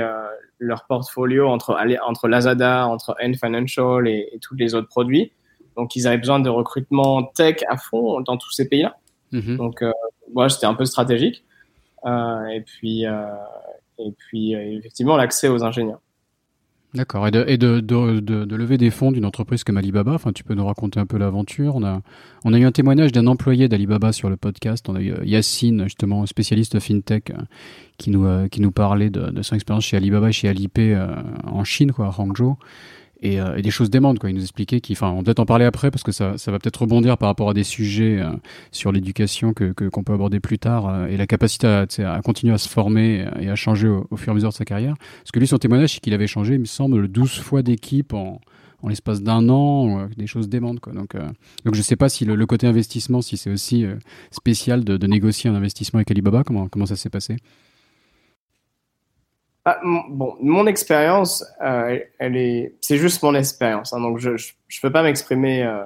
leur portfolio entre, entre Lazada, entre N Financial et, tous les autres produits. Donc, ils avaient besoin de recrutement tech à fond dans tous ces pays-là. Mm-hmm. Donc, moi, c'était un peu stratégique. et puis, et puis effectivement, l'accès aux ingénieurs. D'accord. Et, de, et de, de, de, lever des fonds d'une entreprise comme Alibaba, enfin, tu peux nous raconter un peu l'aventure. On a, on a eu un témoignage d'un employé d'Alibaba sur le podcast. On a eu euh, Yacine, justement, spécialiste fintech, euh, qui nous, euh, qui nous parlait de, son expérience chez Alibaba et chez Alipay en Chine, quoi, à Hangzhou. Euh, et, des choses démentes quoi il nous expliquait qu'il enfin on peut-être en parler après parce que ça, ça va peut-être rebondir par rapport à des sujets euh, sur l'éducation que qu'on peut aborder plus tard euh, et la capacité à, à, continuer à se former et à changer au, fur et à mesure de sa carrière parce que lui son témoignage c'est qu'il avait changé il me semble 12 fois d'équipe en en l'espace d'un an, des choses démentes. Quoi. Donc, donc je sais pas si le, côté investissement, si c'est aussi spécial de, de, négocier un investissement avec Alibaba, comment, comment ça s'est passé? Ah, bon, mon expérience, euh, elle est, c'est juste mon expérience. Hein, donc, je ne peux pas m'exprimer euh,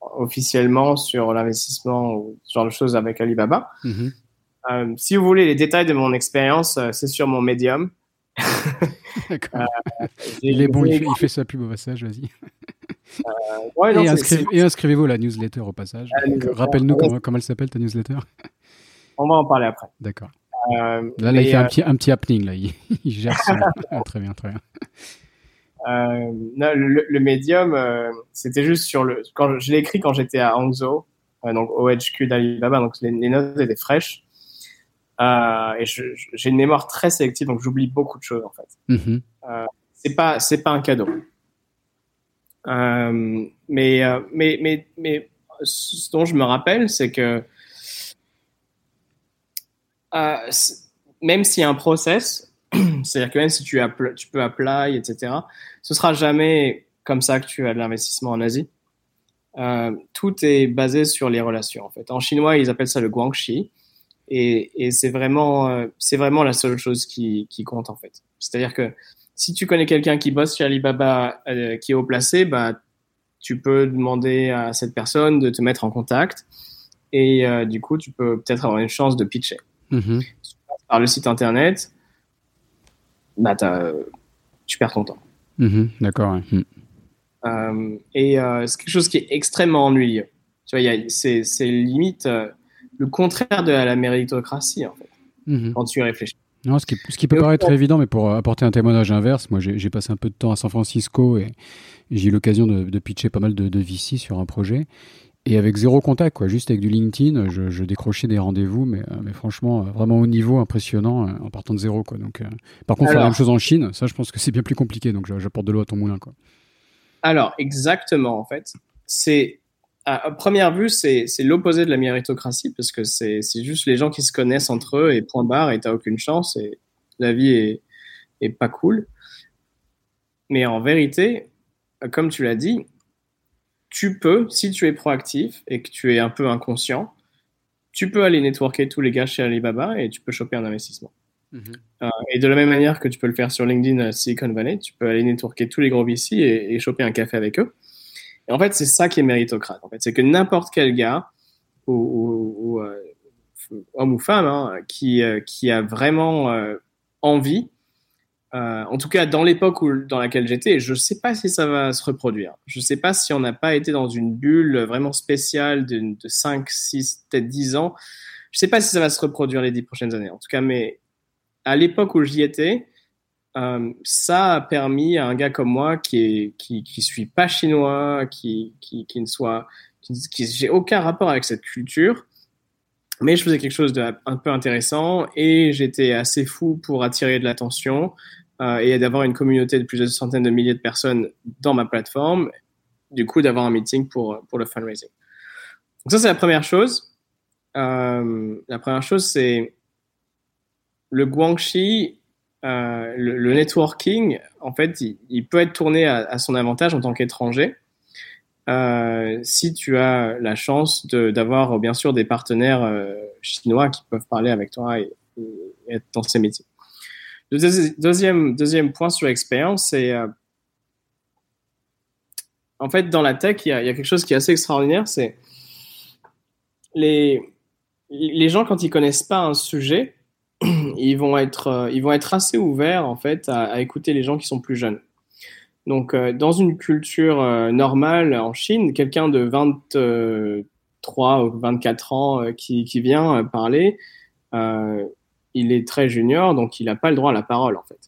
officiellement sur l'investissement ou ce genre de choses avec Alibaba. Mm-hmm. Euh, si vous voulez les détails de mon expérience, c'est sur mon Medium. il est bon, il fait, sa pub au passage, vas-y. et, inscrivez-vous à la newsletter au passage. Rappelle-nous comment, comment elle s'appelle ta newsletter? On va en parler après. D'accord. Euh, là, il fait un, euh, petit, un petit happening, là. Il, gère. Ah, très bien, très bien. Euh, le, médium, c'était juste sur le. Quand je, l'ai écrit quand j'étais à Hangzhou, donc au HQ d'Alibaba, donc les, notes étaient fraîches. et j'ai une mémoire très sélective, donc j'oublie beaucoup de choses en fait. Mm-hmm. c'est pas c'est pas un cadeau. mais, mais mais mais ce dont je me rappelle, c'est que euh, même s'il y a un process, c'est-à-dire que même si tu, tu peux apply, etc., ce sera jamais comme ça que tu as de l'investissement en Asie. Euh, tout est basé sur les relations en fait. En chinois, ils appellent ça le guangxi, et, et c'est vraiment, euh, c'est vraiment la seule chose qui, qui compte en fait. C'est-à-dire que si tu connais quelqu'un qui bosse chez Alibaba, qui est haut placé, bah tu peux demander à cette personne de te mettre en contact, et du coup, tu peux peut-être avoir une chance de pitcher. Mhm. par le site internet, bah, tu perds ton temps. Mhm, d'accord. Mhm. Euh, et euh, c'est quelque chose qui est extrêmement ennuyeux. Tu vois, c'est, limite euh, le contraire de la méritocratie, en fait, quand tu y réfléchis. Non, ce qui, ce qui peut paraître évident, mais pour apporter un témoignage inverse, moi j'ai, passé un peu de temps à San Francisco et, j'ai eu l'occasion de, pitcher pas mal de, de VC sur un projet. Et avec zéro contact, quoi, juste avec du LinkedIn, je, je décrochais des rendez-vous, mais, euh, mais franchement, euh, vraiment au niveau impressionnant euh, en partant de zéro. Quoi. Donc, par contre, faire la même chose en Chine, ça, je pense que c'est bien plus compliqué. Donc, j'apporte de l'eau à ton moulin. Quoi. Alors, exactement, en fait. C'est à, première vue, c'est l'opposé de la méritocratie, parce que c'est juste les gens qui se connaissent entre eux et point barre, et t'as aucune chance, et la vie est, est pas cool. Mais en vérité, comme tu l'as dit, tu peux, si tu es proactif et que tu es un peu inconscient, tu peux aller networker tous les gars chez Alibaba et tu peux choper un investissement. Mhm. Euh, et de la même manière que tu peux le faire sur LinkedIn euh, Silicon Valley, tu peux aller networker tous les gros VC et, et choper un café avec eux. Et en fait, c'est ça qui est méritocrate. En fait, c'est que n'importe quel gars ou, euh, homme ou femme hein, qui, qui a vraiment envie euh, en tout cas, dans l'époque dans laquelle j'étais, je ne sais pas si ça va se reproduire. Je ne sais pas si on n'a pas été dans une bulle vraiment spéciale de, 5, 6, peut-être 10 ans. Je ne sais pas si ça va se reproduire les 10 prochaines années. En tout cas, mais à l'époque où j'y étais, euh, ça a permis à un gars comme moi qui est qui qui suis pas chinois, qui qui, ne soit aucun rapport avec cette culture, mais je faisais quelque chose de un peu intéressant et j'étais assez fou pour attirer de l'attention et d'avoir une communauté de plusieurs centaines de milliers de personnes dans ma plateforme. Du coup, d'avoir un meeting pour pour le fundraising. Donc ça c'est la première chose. Euh, la première chose c'est le guangxi euh, le, networking, en fait, il, peut être tourné à, son avantage en tant qu'étranger. Euh, si tu as la chance d'avoir bien sûr des partenaires euh, chinois qui peuvent parler avec toi et, être dans ces métiers. Deuxième, deuxième point sur l'expérience, c'est en fait dans la tech, il y, a, il y, a, quelque chose qui est assez extraordinaire, c'est les, les gens quand ils connaissent pas un sujet, ils vont être, euh, ils vont être assez ouverts en fait à, écouter les gens qui sont plus jeunes. Donc, euh, dans une culture euh, normale en Chine, quelqu'un de 23 ou 24 ans qui, qui, vient parler, il est très junior, donc il n'a pas le droit à la parole en fait.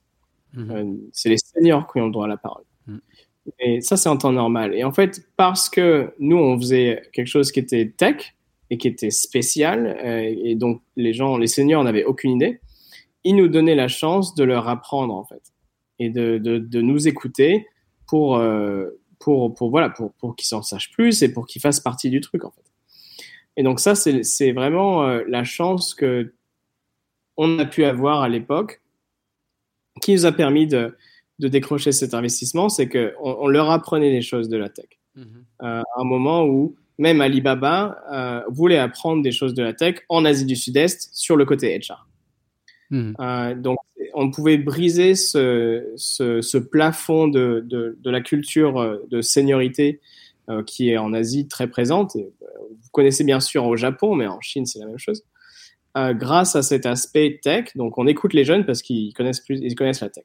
Mhm. c'est les seniors qui ont le droit à la parole. Mhm. Et ça, c'est en temps normal. Et en fait, parce que nous, on faisait quelque chose qui était tech, et qui était spécial, euh, et donc les gens, les seniors n'avaient aucune idée, ils nous donnaient la chance de leur apprendre en fait, et de, de, de nous écouter pour, euh, pour, pour, voilà, pour, pour qu'ils s'en sachent plus et pour qu'ils fassent partie du truc en fait. Et donc ça, c'est vraiment euh, la chance que on a pu avoir à l'époque, qui nous a permis de, de décrocher cet investissement, c'est qu'on on leur apprenait les choses de la tech. Mmh à un moment où même Alibaba euh, voulait apprendre des choses de la tech en Asie du Sud-Est sur le côté HR. Hmm. Euh, donc, on pouvait briser ce, ce, ce plafond de, de, de, la culture euh, de seniorité euh, qui est en Asie très présente. Et, euh, vous connaissez bien sûr au Japon, mais en Chine, c'est la même chose. Grâce à cet aspect tech, donc on écoute les jeunes parce qu'ils connaissent plus, ils connaissent la tech.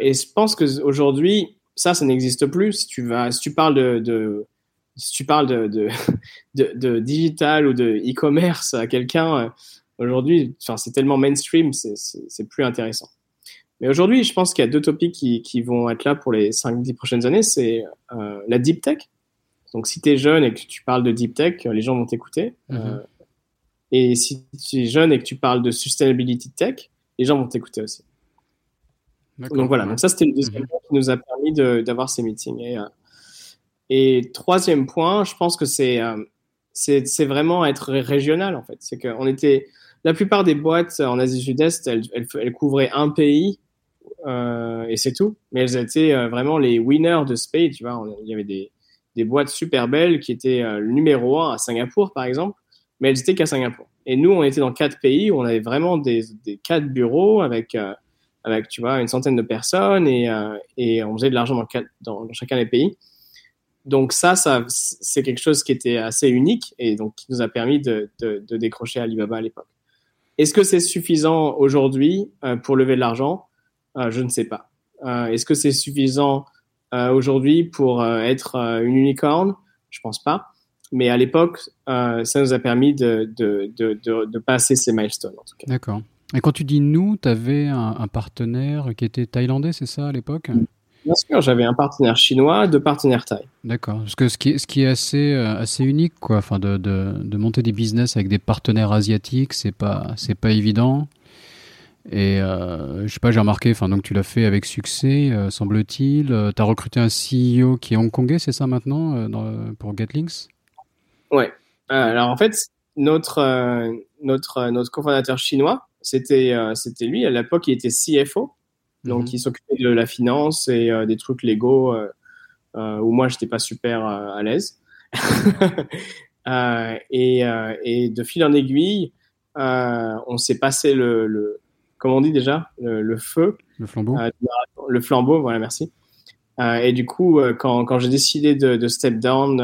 et je pense qu'aujourd'hui, ça, ça n'existe plus. Si tu vas, si tu parles de, si tu parles de, de, digital ou de e-commerce à quelqu'un, euh, aujourd'hui, enfin, c'est tellement mainstream, c'est plus intéressant. Mais aujourd'hui, je pense qu'il y a deux topics qui, vont être là pour les 5-10 prochaines années. C'est euh, la deep tech. Donc, si tu es jeune et que tu parles de deep tech, les gens vont t'écouter. Mm-hmm. euh, et si tu es jeune et que tu parles de sustainability tech, les gens vont t'écouter aussi. Donc voilà, donc ça c'était le deuxième mm-hmm. point qui nous a permis d'avoir ces meetings. Et, euh, et troisième point, je pense que c'est euh, c'est vraiment être régional en fait. C'est qu'on était la plupart des boîtes en Asie Sud-Est, elles, elles, couvraient un pays euh, et c'est tout. Mais elles étaient vraiment les winners de Spade. Tu vois, il y avait des, des boîtes super belles qui étaient le numéro un à Singapour par exemple, mais elles étaient qu'à Singapour. Et nous, on était dans quatre pays où on avait vraiment des, quatre bureaux avec avec tu vois une centaine de personnes et, et on faisait de l'argent dans, chacun des pays. Donc ça, c'est quelque chose qui était assez unique et donc qui nous a permis de, décrocher Alibaba à l'époque. Est-ce que c'est suffisant aujourd'hui euh, pour lever de l'argent? Euh, Je ne sais pas. Euh, Est-ce que c'est suffisant euh, aujourd'hui pour euh, être une unicorn? Je pense pas. Mais à l'époque, ça nous a permis de, de, de, de, passer ces milestones en tout cas. D'accord. Et quand tu dis nous, tu avais un, un, partenaire qui était thaïlandais, c'est ça à l'époque? Bien sûr, j'avais un partenaire chinois, deux partenaires thaï. D'accord. Parce que ce qui est, ce qui est assez, euh, assez unique, quoi, enfin, de, de, de monter des business avec des partenaires asiatiques, c'est pas, c'est pas évident. Et euh, je sais pas, j'ai remarqué, enfin, donc tu l'as fait avec succès, euh, semble-t-il. Euh, tu as recruté un CEO qui est hongkongais, c'est ça maintenant, dans, pour GetLinks? Ouais. alors en fait, notre, notre, notre cofondateur chinois, c'était, c'était lui. À l'époque, il était CFO. Donc, mhm. il s'occupait de la finance et euh, des trucs légaux euh, euh, où moi, j'étais pas super à l'aise. et, et, de fil en aiguille, on s'est passé le, le, comment on dit déjà, le, feu. Le flambeau. le flambeau, voilà, merci. et du coup, quand, quand j'ai décidé de, de, step down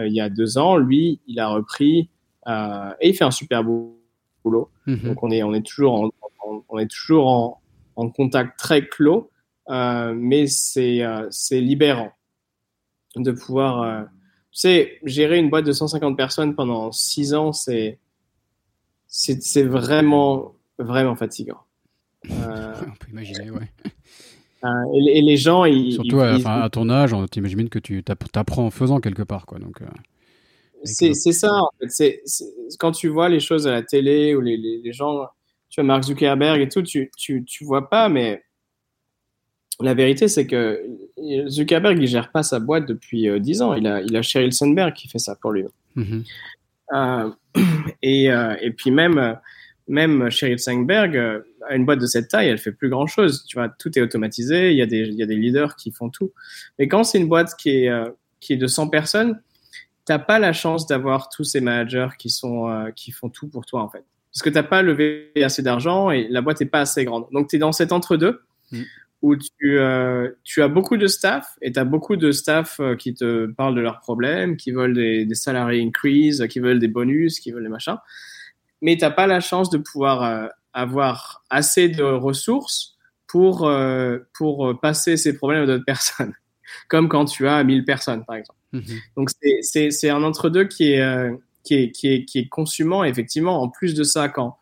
il y a deux ans, lui, il a repris et il fait un super boulot. Mhm. Donc on est, on est toujours on est toujours en, en contact très clos, euh, mais c'est euh, libérant de pouvoir, euh, tu sais, gérer une boîte de 150 personnes pendant 6 ans, c'est c'est vraiment vraiment fatigant. on peut imaginer, ouais. Et, les gens, ils, surtout à, ton âge, on t'imagine que tu apprends en faisant quelque part, quoi. Donc. C'est ça, en fait. quand tu vois les choses à la télé ou les, les, gens, tu vois, Mark Zuckerberg et tout, tu, tu, tu vois pas, mais la vérité, c'est que Zuckerberg, il gère pas sa boîte depuis euh, 10 ans. Il a, il a Sheryl Sandberg qui fait ça pour lui. Mm-hmm. Euh, et, euh, et, puis même, même Sheryl Sandberg a une boîte de cette taille, elle fait plus grand chose. Tu vois, tout est automatisé. Il y a des, il y a des leaders qui font tout. Mais quand c'est une boîte qui est, qui est de 100 personnes, t'as pas la chance d'avoir tous ces managers qui sont euh, qui font tout pour toi en fait parce que t'as pas levé assez d'argent et la boîte est pas assez grande donc tu es dans cet entre deux mm. où tu euh, tu as beaucoup de staff et tu as beaucoup de staff euh, qui te parlent de leurs problèmes qui veulent des, des salariés increase qui veulent des bonus qui veulent des machins mais t'as pas la chance de pouvoir avoir assez de ressources pour pour passer ces problèmes à d'autres personnes comme quand tu as 1000 personnes par exemple Mhm. Donc c'est un entre-deux qui, est, euh, qui, est, qui, est, qui est consumant. Effectivement, en plus de ça, quand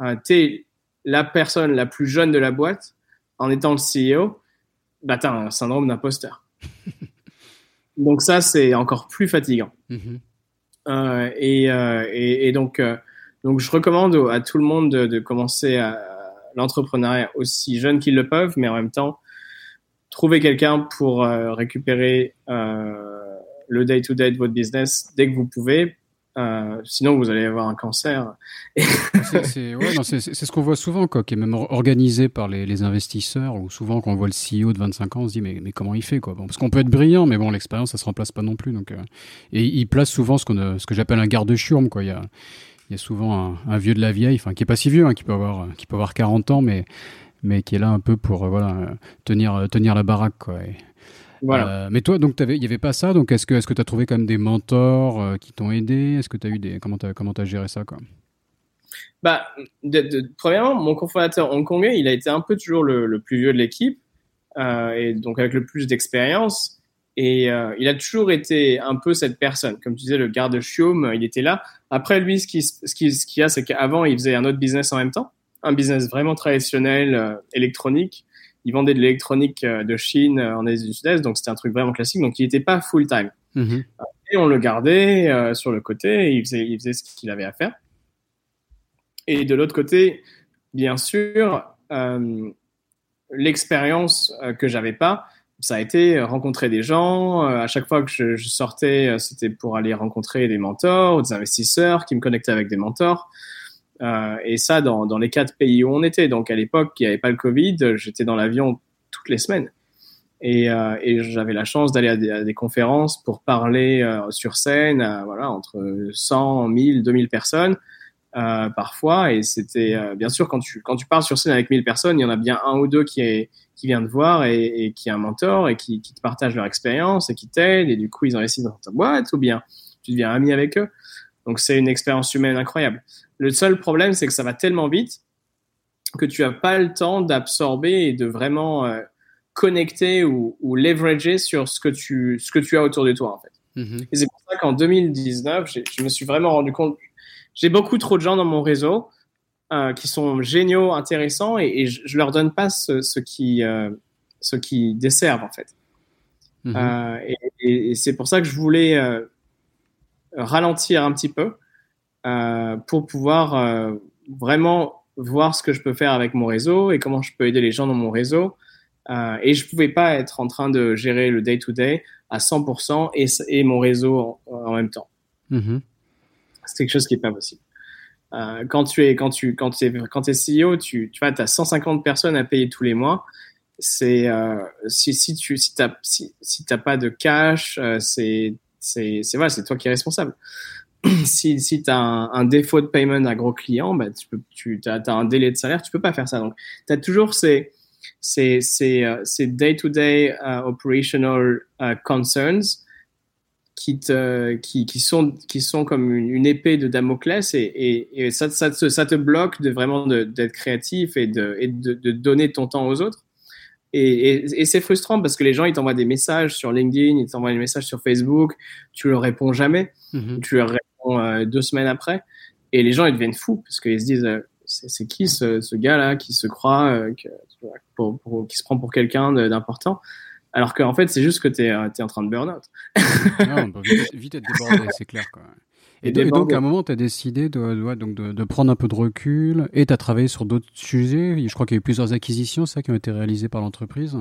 euh, tu es la personne la plus jeune de la boîte, en étant le CEO, bah, tu as un syndrome d'imposteur. donc ça, c'est encore plus fatigant. Mhm. Euh, et, euh, et, et, donc, euh, donc, je recommande à tout le monde de, commencer l'entrepreneuriat aussi jeune qu'ils le peuvent, mais en même temps, trouver quelqu'un pour récupérer le day-to-day de votre business dès que vous pouvez. Euh, sinon, vous allez avoir un cancer. c'est ce qu'on voit souvent, quoi, qui est même organisé par les, investisseurs, ou souvent quand on voit le CEO de 25 ans, on se dit mais, mais comment il fait quoi? Parce qu'on peut être brillant, mais bon, l'expérience, ça se remplace pas non plus. Donc, euh, et il place souvent ce, qu'on ce que j'appelle un garde-chiourme. Il, y il y a souvent un, vieux de la vieille, enfin qui est pas si vieux, hein, qui, peut avoir, qui peut avoir 40 ans, mais, mais qui est là un peu pour euh, voilà, tenir, tenir la baraque. Quoi, euh, mais toi, donc, il n'y avait pas ça. Donc, est-ce que tu as trouvé quand même des mentors euh, qui t'ont aidé? Est-ce que tu as eu des. Comment tu as, géré ça quoi? Bah, premièrement, mon cofondateur hongkongais, il a été un peu toujours le, plus vieux de l'équipe, euh, et donc avec le plus d'expérience. Et il a toujours été un peu cette personne. Comme tu disais, le garde chaume, il était là. Après, lui, ce qu'il ce qui, ce qui a, c'est qu'avant, il faisait un autre business en même temps. Un business vraiment traditionnel, électronique il vendait de l'électronique euh, de Chine euh, en Asie du Sud-Est, donc c'était un truc vraiment classique. Donc il n'était pas full time. Mhm. Et on le gardait euh, sur le côté, et il faisait, il faisait ce qu'il avait à faire. Et de l'autre côté, bien sûr, euh, l'expérience que j'avais pas, ça a été rencontrer des gens. à chaque fois que je, sortais, c'était pour aller rencontrer des mentors, des investisseurs qui me connectaient avec des mentors. Euh, et ça, dans, les quatre pays où on était. Donc, à l'époque, il n'y avait pas le Covid, j'étais dans l'avion toutes les semaines. Et, euh, j'avais la chance d'aller à, des conférences pour parler euh, sur scène, voilà, entre 100, 1000, 2000 personnes euh, parfois. Et c'était, bien sûr, quand tu, quand tu parles sur scène avec 1000 personnes, il y en a bien un ou deux qui, est, qui vient te voir et, et qui est un mentor et qui, qui te partage leur expérience et qui t'aide. Et du coup, ils investissent dans ta boîte ou bien tu deviens ami avec eux. Donc, c'est une expérience humaine incroyable. Le seul problème, c'est que ça va tellement vite que tu n'as pas le temps d'absorber et de vraiment euh, connecter ou, ou, leverager sur ce que, tu, ce que tu as autour de toi, en fait. Mm-hmm. Et c'est pour ça qu'en 2019, je me suis vraiment rendu compte, j'ai beaucoup trop de gens dans mon réseau euh, qui sont géniaux, intéressants, et, je, ne leur donne pas ce, qui, euh, ce qui desservent, en fait. Mm-hmm. et, et c'est pour ça que je voulais ralentir un petit peu euh, pour pouvoir euh, vraiment voir ce que je peux faire avec mon réseau et comment je peux aider les gens dans mon réseau. Euh, et je pouvais pas être en train de gérer le day-to-day à 100% et, et mon réseau en, même temps. Mm-hmm. C'est quelque chose qui est pas possible. Euh, quand tu es quand tu quand es quand es CEO, tu tu vois, as 150 personnes à payer tous les mois. C'est euh, si si tu si t'as si, si t'as pas de cash, euh, c'est c'est c'est voilà, c'est toi qui es responsable. si, si tu as un, défaut de paiement à gros client, bah, tu, peux, tu as, un délai de salaire, tu peux pas faire ça. Donc, tu as toujours ces, ces, ces, ces day-to-day operational concerns qui, te, qui, qui, sont, qui sont comme une, épée de Damoclès et, et, et ça, ça, te, ça te bloque de vraiment d'être créatif et, de, et de, de, donner ton temps aux autres. Et, et, c'est frustrant parce que les gens, ils t'envoient des messages sur LinkedIn, ils t'envoient des messages sur Facebook, tu leur réponds jamais, mm-hmm. tu leur réponds euh, deux semaines après. Et les gens, ils deviennent fous parce qu'ils se disent, euh, c'est qui ce, ce gars-là qui se croit, que, pour, pour, qui se prend pour quelqu'un d'important? Alors qu'en fait, c'est juste que tu es, es, en train de burn-out. on peut vite, vite être débordé, c'est clair. Quoi. Et, donc, à un moment, tu as décidé de, donc de, prendre un peu de recul et tu as travaillé sur d'autres sujets. Je crois qu'il y a eu plusieurs acquisitions, ça, qui ont été réalisées par l'entreprise.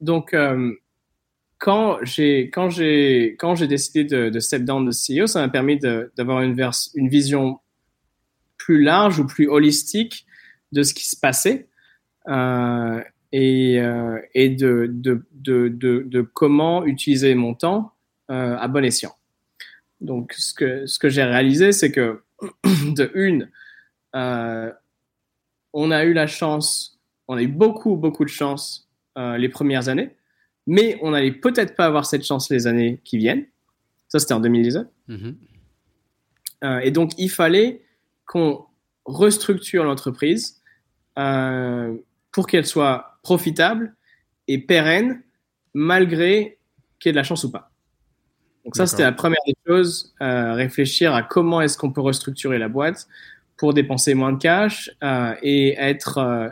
Donc, euh, quand j'ai quand décidé de, de step down de CEO, ça m'a permis d'avoir une, une vision plus large ou plus holistique de ce qui se passait euh, et, euh, et de, de, de, de, comment utiliser mon temps à bon escient. Donc, ce que, ce que j'ai réalisé, c'est que, de une, euh, on a eu la chance, on a eu beaucoup, beaucoup de chance euh, les premières années, mais on n'allait peut-être pas avoir cette chance les années qui viennent. Ça, c'était en 2019. Mm-hmm. Euh, et donc, il fallait qu'on restructure l'entreprise pour qu'elle soit profitable et pérenne, malgré qu'il y ait de la chance ou pas. Donc ça, c'était la première des choses, euh, réfléchir à comment est-ce qu'on peut restructurer la boîte pour dépenser moins de cash euh, et être, euh,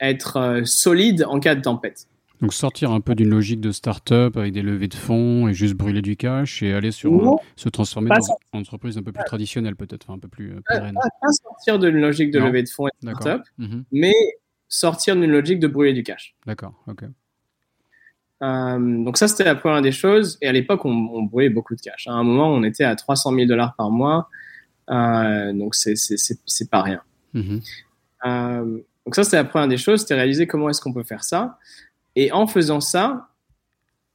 être solide en cas de tempête. Donc sortir un peu d'une logique de start-up avec des levées de fonds et juste brûler du cash et aller sur se transformer dans une entreprise un peu plus traditionnelle peut-être, un peu plus pérenne. Pas, sortir d'une logique de levée de fonds et de start-up, mhm. mais sortir d'une logique de brûler du cash. D'accord, ok. Euh, donc ça, c'était la première des choses. Et à l'époque, on, on, brûlait beaucoup de cash. À un moment, on était à 300 000 dollars par mois. Euh, donc c'est pas rien. Mm-hmm. euh, donc ça, c'était la première des choses. C'était réaliser comment est-ce qu'on peut faire ça. Et en faisant ça,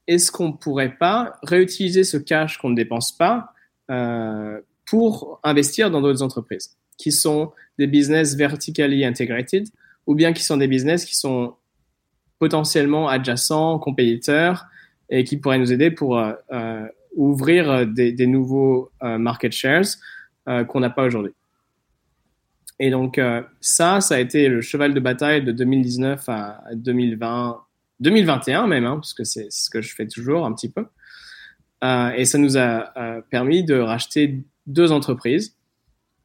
est-ce qu'on pourrait pas réutiliser ce cash qu'on ne dépense pas euh, pour investir dans d'autres entreprises qui sont des business vertically integrated ou bien qui sont des business qui sont potentiellement adjacents, compétiteurs, et qui pourraient nous aider pour euh, euh, ouvrir des, des nouveaux euh, market shares qu'on n'a pas aujourd'hui. Et donc ça, ça a été le cheval de bataille de 2019 à 2020, 2021 même, hein, parce que c'est ce que je fais toujours un petit peu. et ça nous a permis de racheter deux entreprises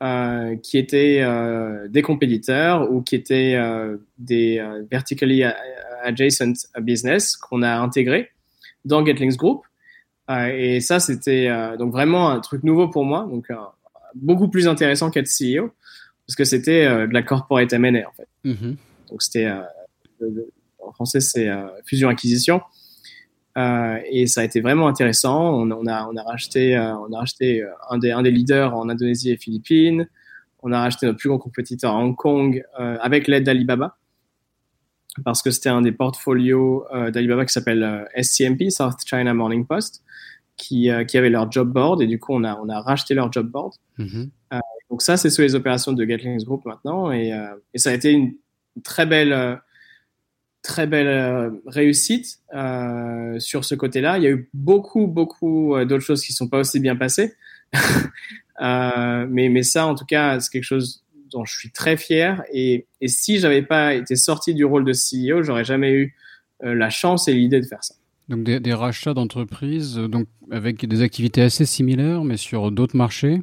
euh, qui étaient euh, des compétiteurs ou qui étaient euh, des vertically adjacent business qu'on a intégré dans Getlinks Group. et ça, c'était donc vraiment un truc nouveau pour moi, donc beaucoup plus intéressant qu'être CEO, parce que c'était de la corporate M&A en fait. Mm-hmm. Donc c'était en français c'est fusion-acquisition. Euh, et ça a été vraiment intéressant. On, on, a, on a racheté, euh, on a racheté euh, un, des, un des leaders en Indonésie et Philippines. On a racheté notre plus grand compétiteur à Hong Kong avec l'aide d'Alibaba parce que c'était un des portfolios d'Alibaba qui s'appelle SCMP, South China Morning Post, qui, qui avait leur job board et du coup on a, on a racheté leur job board. Mm-hmm. donc ça c'est sous les opérations de Gatlings Group maintenant et, et ça a été une très belle très belle euh, réussite euh, sur ce côté-là. Il y a eu beaucoup, beaucoup euh, d'autres choses qui ne sont pas aussi bien passées. mais, mais ça, en tout cas, c'est quelque chose dont je suis très fier. Et, et si j'avais pas été sorti du rôle de CEO, j'aurais jamais eu la chance et l'idée de faire ça. Donc des, des rachats d'entreprises, donc avec des activités assez similaires, mais sur d'autres marchés.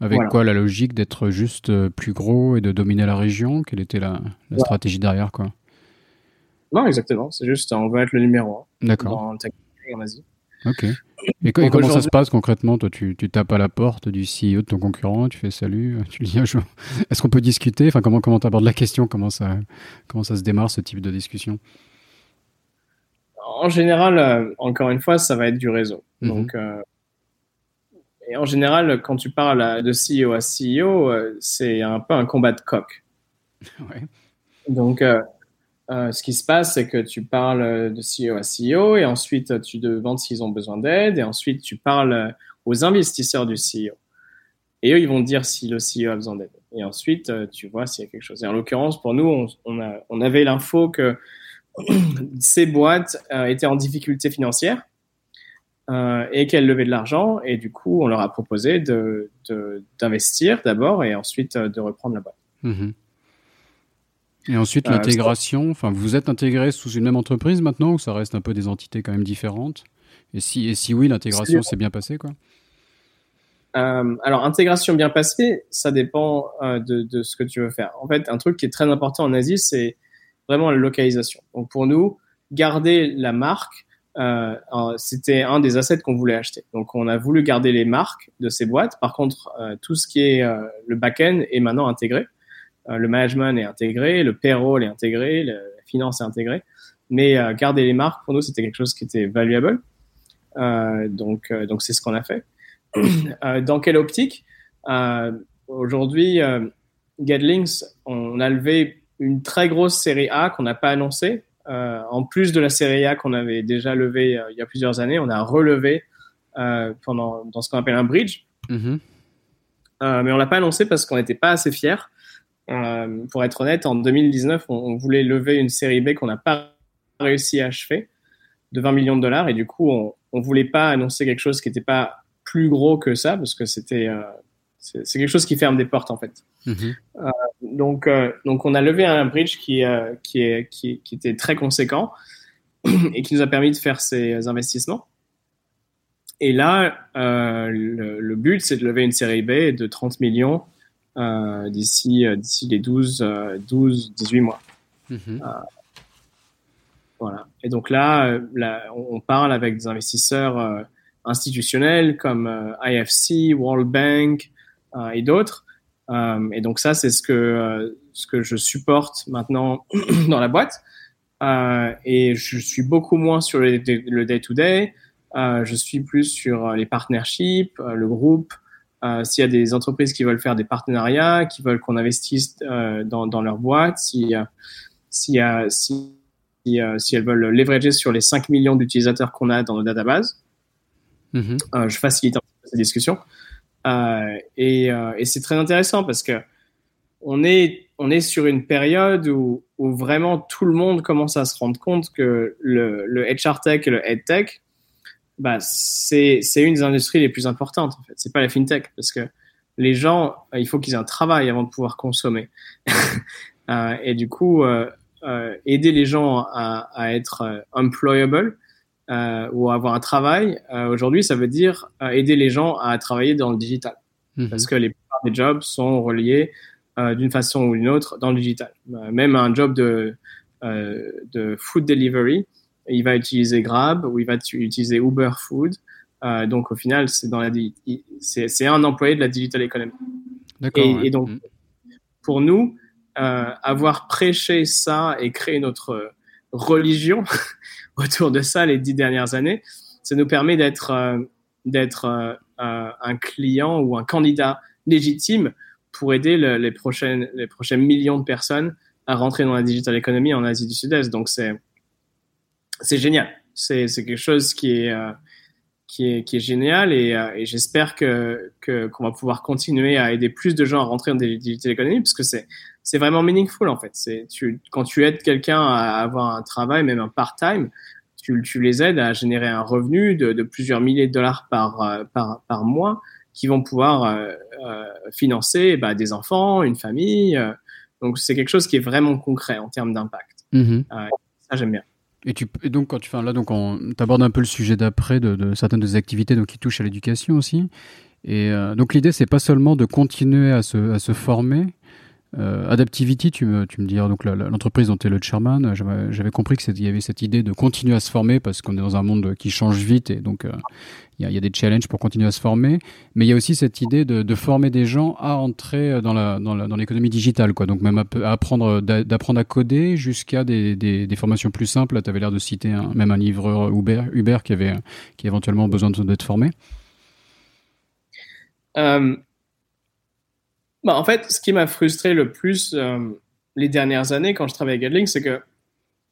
Avec quoi la logique d'être juste plus gros et de dominer la région? Quelle était la, la stratégie derrière quoi? Non, exactement. C'est juste, on veut être le numéro 1 D'accord. en Asie. Ok. Et, comment ça se passe concrètement? Toi, tu, tu, tapes à la porte du CEO de ton concurrent, tu fais salut, tu dis est-ce qu'on peut discuter? Enfin, comment comment abordes la question? Comment ça comment ça se démarre ce type de discussion? En général, euh, encore une fois, ça va être du réseau. Mhm. Donc, euh, et en général, quand tu parles de CEO à CEO, euh, c'est un peu un combat de coq. ouais. Donc euh, ce qui se passe, c'est que tu parles de CEO à CEO et ensuite tu demandes s'ils ont besoin d'aide et ensuite tu parles aux investisseurs du CEO. Et eux, ils vont dire si le CEO a besoin d'aide. Et ensuite, euh, tu vois s'il y a quelque chose. Et en l'occurrence, pour nous, on, avait l'info que ces boîtes euh, étaient en difficulté financière euh, et qu'elles levaient de l'argent. Et du coup, on leur a proposé d'investir d'abord et ensuite de reprendre la boîte. Mm-hmm. Et ensuite, euh, l'intégration, enfin, vous êtes intégré sous une même entreprise maintenant ou ça reste un peu des entités quand même différentes? Et si, et si oui, l'intégration s'est bien passée quoi? Alors, intégration bien passée, ça dépend de, de, ce que tu veux faire. En fait, un truc qui est très important en Asie, c'est vraiment la localisation. Donc, pour nous, garder la marque, euh, c'était un des assets qu'on voulait acheter. Donc, on a voulu garder les marques de ces boîtes. Par contre, euh, tout ce qui est euh, le back-end est maintenant intégré. Euh, le management est intégré, le payroll est intégré, la finance est intégrée. Mais garder les marques, pour nous, c'était quelque chose qui était valuable. donc, donc c'est ce qu'on a fait. dans quelle optique? Aujourd'hui, Getlinks, on a levé une très grosse série A qu'on n'a pas annoncée, euh, en plus de la série A qu'on avait déjà levée euh, il y a plusieurs années, on a relevé euh, pendant, dans ce qu'on appelle un bridge. Mm-hmm. mais on l'a pas annoncé parce qu'on n'était pas assez fiers. Pour être honnête, en 2019, on, voulait lever une série B qu'on n'a pas réussi à achever de 20 millions de dollars et du coup, on, on voulait pas annoncer quelque chose qui n'était pas plus gros que ça parce que c'était c'est quelque chose qui ferme des portes en fait. Mm-hmm. Euh, donc, euh, donc on a levé un bridge qui, euh, qui, est, qui, qui, était très conséquent et qui nous a permis de faire ces investissements. Et là, le, le, but, c'est de lever une série B de 30 millions d'ici d'ici les 12, 12, 18 mois. Mm-hmm. voilà. Et donc là, là, on parle avec des investisseurs institutionnels comme IFC, World Bank, euh, et d'autres. Euh, et donc ça, c'est ce que euh, ce que je supporte maintenant dans la boîte. et je suis beaucoup moins sur le day-to-day. je suis plus sur les partnerships, le groupe, euh, s'il y a des entreprises qui veulent faire des partenariats, qui veulent qu'on investisse euh, dans, dans, leur boîte, si, si, si, si, elles veulent leverager sur les 5 millions d'utilisateurs qu'on a dans nos databases, mm-hmm. je facilite ces discussions. Euh, et, euh, et c'est très intéressant parce que on est, on est sur une période où, où, vraiment tout le monde commence à se rendre compte que le, le HR tech et le head tech, bah, c'est, une des industries les plus importantes. En fait, c'est pas la fintech parce que les gens, il faut qu'ils aient un travail avant de pouvoir consommer. euh, et du coup, euh, euh, aider les gens à, à être euh, employable, euh, ou avoir un travail, euh, aujourd'hui, ça veut dire euh, aider les gens à travailler dans le digital. Mhm. Parce que les plupart des jobs sont reliés d'une façon ou d'une autre dans le digital. même un job de, de food delivery, il va utiliser Grab ou il va utiliser Uber Food. donc au final, c'est dans la c'est un employé de la digital economy. Et, et, donc mhm. pour nous, avoir prêché ça et créé notre religion autour de ça les dix dernières années, ça nous permet d'être euh, d'être euh, euh, un client ou un candidat légitime pour aider les prochaines les prochains millions de personnes à rentrer dans la digital economy en Asie du Sud-Est. Donc c'est c'est génial. C'est quelque chose qui est qui est, qui est génial et, et j'espère que qu'on va pouvoir continuer à aider plus de gens à rentrer dans la digital economy parce que c'est c'est vraiment meaningful en fait. C'est tu quand tu aides quelqu'un à avoir un travail, même un part-time, tu, tu, les aides à générer un revenu de, de plusieurs milliers de dollars par euh, par, par mois qui vont pouvoir euh, euh, financer bah, des enfants, une famille. Euh. donc c'est quelque chose qui est vraiment concret en termes d'impact. Mm-hmm. ça j'aime bien. Et, tu, et donc quand tu fais là donc on t'abordes un peu le sujet d'après de, de, certaines des activités donc qui touchent à l'éducation aussi. Et donc l'idée c'est pas seulement de continuer à se, à se former, euh, Adaptivity, tu me, tu me dis, donc l'entreprise dont tu es le chairman, j'avais compris qu'il y avait cette idée de continuer à se former parce qu'on est dans un monde qui change vite et donc euh, il y, a, des challenges pour continuer à se former. Mais il y a aussi cette idée de, former des gens à entrer dans la dans l'économie digitale, quoi. Donc même à, apprendre d'apprendre à coder jusqu'à des, des, formations plus simples. Tu avais l'air de citer même un livreur Uber, Uber qui avait qui éventuellement besoin d'être formé. Euh, bah, en fait, ce qui m'a frustré le plus euh, les dernières années quand je travaillais avec Getlings, c'est que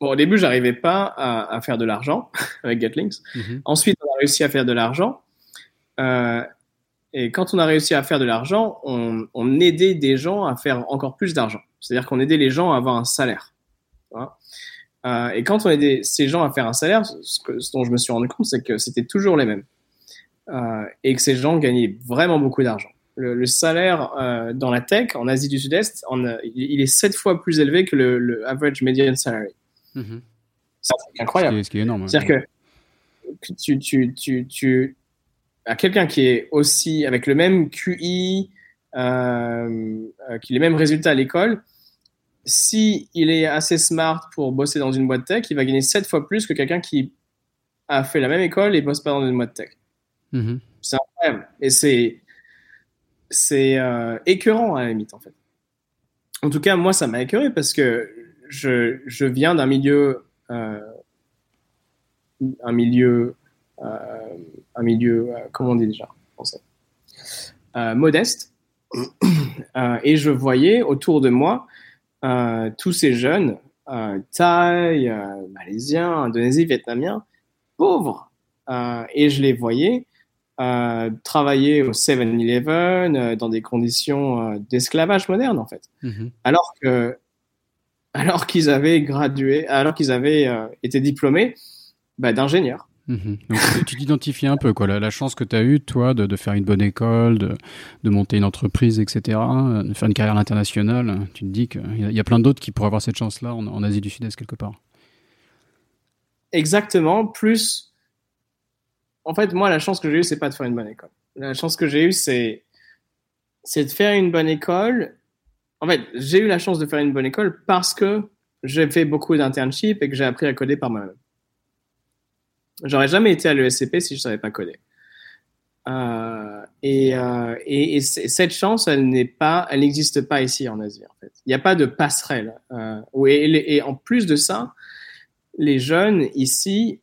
bon, au début, j'arrivais pas à, à, faire de l'argent avec Getlings. Mm-hmm. Ensuite, on a réussi à faire de l'argent. Euh, et quand on a réussi à faire de l'argent, on, on, aidait des gens à faire encore plus d'argent. C'est-à-dire qu'on aidait les gens à avoir un salaire. Euh, et quand on aidait ces gens à faire un salaire, ce, que, ce dont je me suis rendu compte, c'est que c'était toujours les mêmes. Euh, et que ces gens gagnaient vraiment beaucoup d'argent le, salaire euh, dans la tech en Asie du Sud-Est, il, est sept fois plus élevé que le, average median salary. Mm-hmm. C'est incroyable. Ce qui est, énorme. C'est-à-dire que tu, tu, tu, tu à quelqu'un qui est aussi avec le même QI, euh, qui a les mêmes résultats à l'école, si il est assez smart pour bosser dans une boîte tech, il va gagner 7 fois plus que quelqu'un qui a fait la même école et bosse pas dans une boîte tech. Mm-hmm. C'est incroyable. Et c'est c'est euh, écœurant à la limite en fait. En tout cas, moi, ça m'a écœuré parce que je, je viens d'un milieu euh, un milieu euh, un milieu comment on dit déjà en français modeste et je voyais autour de moi tous ces jeunes Thaï, Malaisiens, Indonésiens, Vietnamiens pauvres et je les voyais euh, travailler au 7-Eleven euh, dans des conditions euh, d'esclavage moderne en fait. Mhm. Alors que alors qu'ils avaient gradué, alors qu'ils avaient été diplômés bah, d'ingénieurs. Mhm. tu t'identifies un peu quoi, la, chance que tu as eue, toi, de, de, faire une bonne école, de, de, monter une entreprise, etc., de faire une carrière internationale. Tu te dis qu'il y, y, a plein d'autres qui pourraient avoir cette chance-là en, en Asie du Sud-Est quelque part. Exactement, plus en fait, moi, la chance que j'ai eue, c'est pas de faire une bonne école. La chance que j'ai eue, c'est, de faire une bonne école. En fait, j'ai eu la chance de faire une bonne école parce que j'ai fait beaucoup d'internships et que j'ai appris à coder par moi-même. J'aurais jamais été à l'ESCP si je savais pas coder. Euh, et, euh, et, cette chance, elle pas, n'existe pas ici en Asie en fait. Il n'y a pas de passerelle. Euh, et, et, en plus de ça, les jeunes ici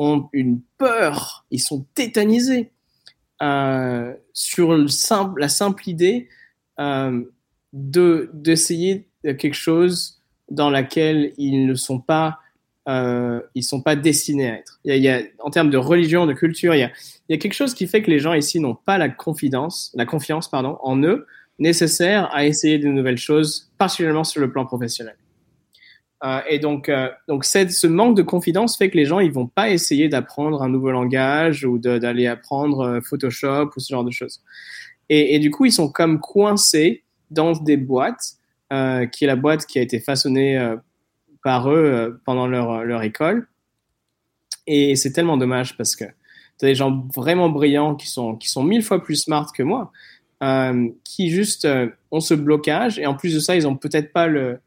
ont une peur, ils sont tétanisés euh, sur la simple idée euh, de d'essayer quelque chose dans laquelle ils ne sont pas euh, ils sont pas destinés à être. Il y, a, en termes de religion, de culture, il y, a, il y a quelque chose qui fait que les gens ici n'ont pas la confiance, la confiance pardon, en eux nécessaire à essayer de nouvelles choses, particulièrement sur le plan professionnel. Euh, et donc, euh, donc ce manque de confidence fait que les gens ils vont pas essayer d'apprendre un nouveau langage ou d'aller apprendre euh, Photoshop ou ce genre de choses. Et, du coup, ils sont comme coincés dans des boîtes, qui est la boîte qui a été façonnée par eux pendant leur, leur école. Et c'est tellement dommage parce que tu as des gens vraiment brillants qui sont, qui sont mille fois plus smart que moi, qui juste ont ce blocage. Et en plus de ça, ils ont peut-être pas le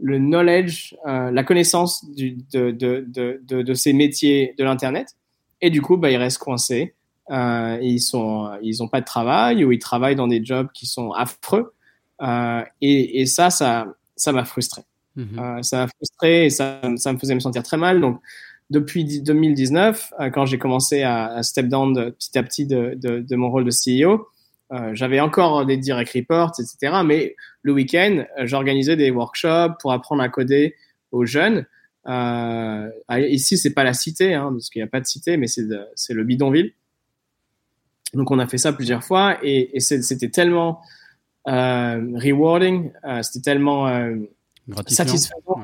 le knowledge, euh, la connaissance du, de, de, de, de, ces métiers de l'Internet. Et du coup, bah, ils restent coincés. Euh, ils sont, ils ont pas de travail ou ils travaillent dans des jobs qui sont affreux. Euh, et, et, ça, ça, ça m'a frustré. Mhm. Ça m'a frustré et ça, ça me faisait me sentir très mal. Donc, depuis 2019, euh, quand j'ai commencé à, à, step down petit à petit de mon rôle de CEO, euh, j'avais encore des direct reports, etc. Mais le week-end, euh, j'organisais des workshops pour apprendre à coder aux jeunes. Euh, ici, c'est pas la cité, hein, parce qu'il n'y a pas de cité, mais c'est le bidonville. Donc, on a fait ça plusieurs fois et, et c'était tellement euh, rewarding, c'était tellement satisfaisant,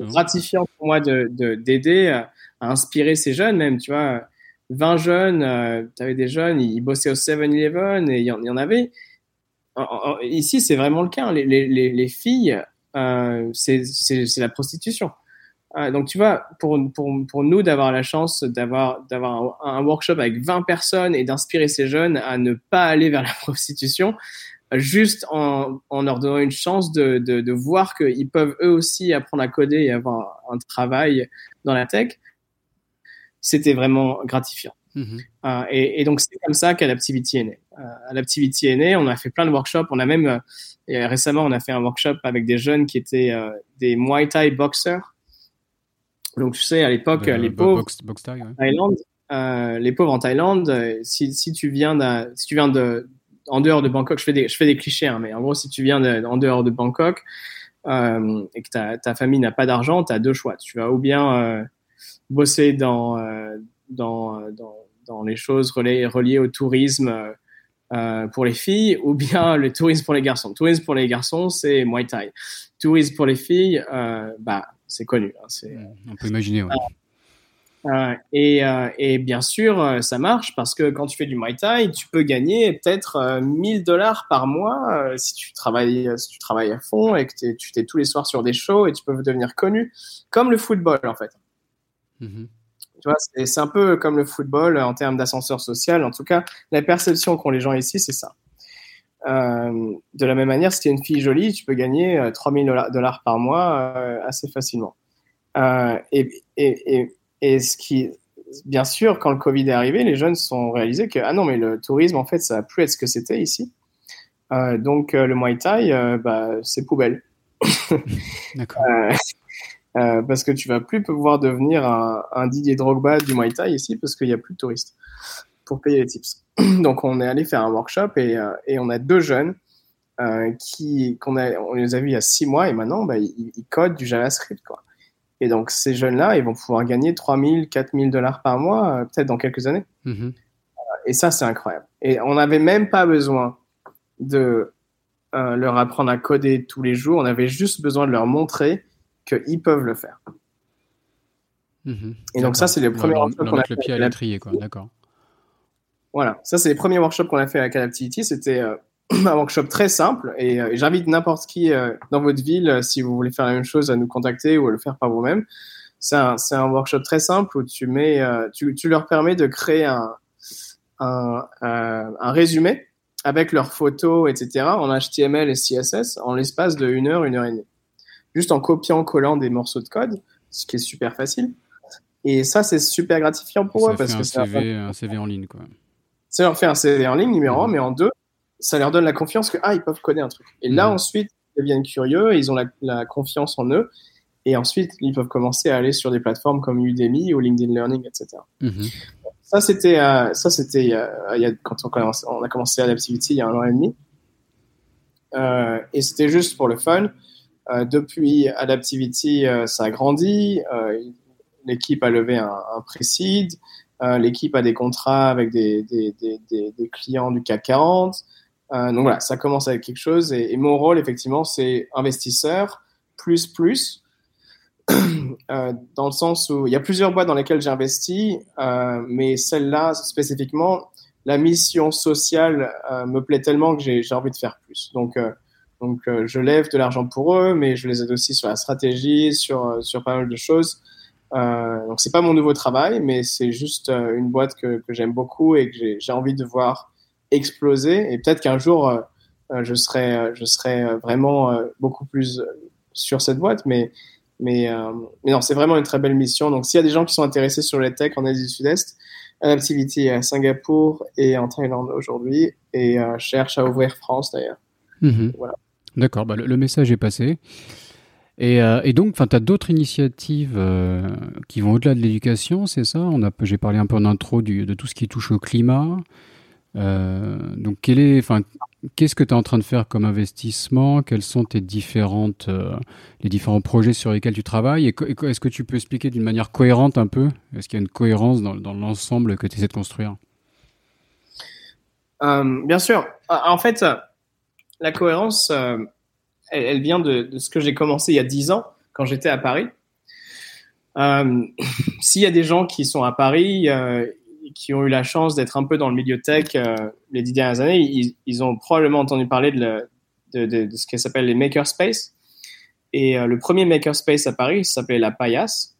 gratifiant pour moi de d'aider à inspirer ces jeunes, même, tu vois 20 jeunes, euh, tu avais des jeunes, ils, bossaient au 7-Eleven et il y, en avait. ici, c'est vraiment le cas. Hein. Les, les, les filles, euh, c'est la prostitution. Euh, donc, tu vois, pour, nous d'avoir la chance d'avoir un, workshop avec 20 personnes et d'inspirer ces jeunes à ne pas aller vers la prostitution, juste en, leur donnant une chance de voir qu'ils peuvent eux aussi apprendre à coder et avoir un travail dans la tech, c'était vraiment gratifiant. Mhm. Euh, et, et, donc, c'est comme ça qu'Adaptivity est né. Euh, Adaptivity est né, on a fait plein de workshops. On a même, euh, récemment, on a fait un workshop avec des jeunes qui étaient des Muay Thai boxers. Donc, tu sais, à l'époque, les pauvres en Thaïlande, les pauvres en Thaïlande, si, si tu viens de, si tu viens de, en dehors de Bangkok, je fais des, je fais des clichés, hein, mais en gros, si tu viens de, en dehors de Bangkok et que ta, ta famille n'a pas d'argent, tu as deux choix. Tu vas ou bien bosser dans, euh, dans, dans, dans, les choses reliées, reliées au tourisme euh, pour les filles ou bien le tourisme pour les garçons. tourisme pour les garçons, c'est Muay Thai. Tourisme pour les filles, euh, bah, c'est connu. Hein, c'est, On peut imaginer. Euh, et, euh, et, bien sûr, ça marche parce que quand tu fais du Muay Thai, tu peux gagner peut-être 1000 dollars par mois si tu travailles, si tu travailles à fond et que tu es tous les soirs sur des shows et tu peux devenir connu, comme le football en fait. Mhm. Tu vois, c'est un peu comme le football en termes d'ascenseur social. En tout cas, la perception qu'ont les gens ici, c'est ça. Euh, de la même manière, si tu es une fille jolie, tu peux gagner 3000 dollars par mois assez facilement. et, et, et, ce qui, bien sûr, quand le Covid est arrivé, les jeunes se sont réalisés que ah non, mais le tourisme, en fait, ça va plus être ce que c'était ici. Euh, donc euh, le Muay Thai, euh, bah, c'est poubelle. D'accord. Parce que tu vas plus pouvoir devenir un, un Didier Drogba du Muay Thai ici parce qu'il n'y a plus de touristes pour payer les tips. Donc on est allé faire un workshop et, et on a deux jeunes qui qu'on a on les a vus il y a six mois et maintenant bah, ils, codent du JavaScript quoi. Et donc, ces jeunes-là, ils vont pouvoir gagner 3000, 4000 dollars par mois, euh, peut-être dans quelques années. Mm-hmm. Et ça, c'est incroyable. Et on n'avait même pas besoin de euh, leur apprendre à coder tous les jours. On avait juste besoin de leur montrer qu'ils peuvent le faire. Mm-hmm. Et donc, ça, c'est les premiers workshops qu'on a le pied à l'étrier, quoi. D'accord. Voilà. Ça, c'est les premiers workshops qu'on a fait avec Adaptivity. C'était. Euh, un workshop très simple et, euh, j'invite n'importe qui euh, dans votre ville, si vous voulez faire la même chose, à nous contacter ou à le faire par vous-même. C'est un, un, workshop très simple où tu, mets, tu, tu leur permets de créer un, un, un, résumé avec leurs photos, etc., en HTML et CSS en l'espace de une heure, une heure et demie. Juste en copiant, collant des morceaux de code, ce qui est super facile. Et ça, c'est super gratifiant pour eux parce que c'est un CV en ligne, quoi. Ça leur fait un CV en ligne, numéro un, mais en deux, ça leur donne la confiance que ah ils peuvent coder un truc. Et là mhm. ensuite ils deviennent curieux, ils ont la, confiance en eux, et ensuite ils peuvent commencer à aller sur des plateformes comme Udemy ou LinkedIn Learning, etc. Mhm. Ça c'était euh, ça c'était euh, quand on, on, a commencé Adaptivity il y a un an et demi, euh, et c'était juste pour le fun. Depuis Adaptivity, ça a grandi. L'équipe a levé un, un. L'équipe a des contrats avec des, clients du CAC 40. Euh, donc voilà, ça commence avec quelque chose. Et, mon rôle, effectivement, c'est investisseur plus plus. Euh, dans le sens où il y a plusieurs boîtes dans lesquelles j'ai investi, euh, mais celle-là spécifiquement, la mission sociale me plaît tellement que j'ai envie de faire plus. Donc, donc je lève de l'argent pour eux, mais je les aide aussi sur la stratégie, sur, sur pas mal de choses. Euh, donc c'est pas mon nouveau travail, mais c'est juste une boîte que, que j'aime beaucoup et que j'ai envie de voir exploser. Et peut-être qu'un jour, euh, euh, je serai, euh, je serai vraiment beaucoup plus sur cette boîte. Mais, mais, mais non, c'est vraiment une très belle mission. Donc, s'il y a des gens qui sont intéressés sur les tech en Asie du Sud-Est, Adaptivity à Singapour et en Thaïlande aujourd'hui et cherche à ouvrir France d'ailleurs. Mhm. Voilà. D'accord, bah, le, message est passé. Et, et donc, tu as d'autres initiatives qui vont au-delà de l'éducation, c'est ça? J'ai parlé un peu en intro du, de tout ce qui touche au climat. Euh, donc, quel est, qu'est-ce que tu es en train de faire comme investissement? Quels sont tes différentes, euh, les différents projets sur lesquels tu travailles? Et, est-ce que tu peux expliquer d'une manière cohérente un peu? Est-ce qu'il y a une cohérence dans, dans l'ensemble que tu essaies de construire? Euh, Bien sûr. En fait, la cohérence, elle, vient de, ce que j'ai commencé il y a 10 ans quand j'étais à Paris. S'il y a des gens qui sont à Paris, qui ont eu la chance d'être un peu dans le milieu tech euh, les dix dernières années, ils, ont probablement entendu parler de, ce qui s'appelle les makerspace. Et euh, le premier makerspace à Paris s'appelait La Paillasse.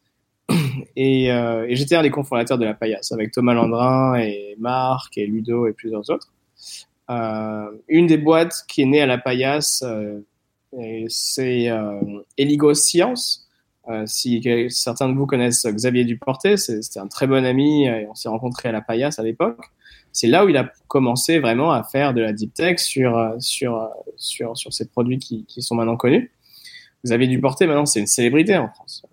Et, euh, et j'étais un des cofondateurs de La Paillasse avec Thomas Landrin et Marc et Ludo et plusieurs autres. Une des boîtes qui est née à La Paillasse, c'est Eligo Science euh, si certains de vous connaissent Xavier Duporté, c'était un très bon ami et on s'est rencontrés à la Paillasse à l'époque. C'est là où il a commencé vraiment à faire de la deep tech sur, euh, sur, euh, sur, sur ces produits qui, qui sont maintenant connus. Xavier Duporté, maintenant, c'est une célébrité en France.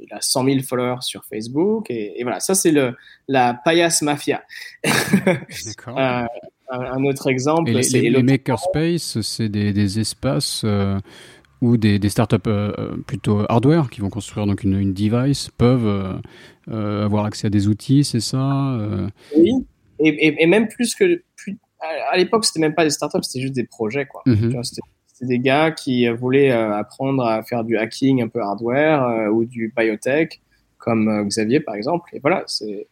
il a 100 000 followers sur Facebook et, et voilà, ça c'est la paillasse mafia. euh, un autre exemple, c'est les, les makerspace, c'est des, des, espaces ou des, des startups euh, euh, plutôt hardware qui vont construire donc une, une device peuvent euh, avoir accès à des outils, c'est ça Oui, et, et, même plus que. à l'époque, c'était même pas des startups, c'était juste des projets. quoi. Mhm. C'était des gars qui voulaient apprendre à faire du hacking un peu hardware ou du biotech, comme Xavier par exemple. Et voilà, c'est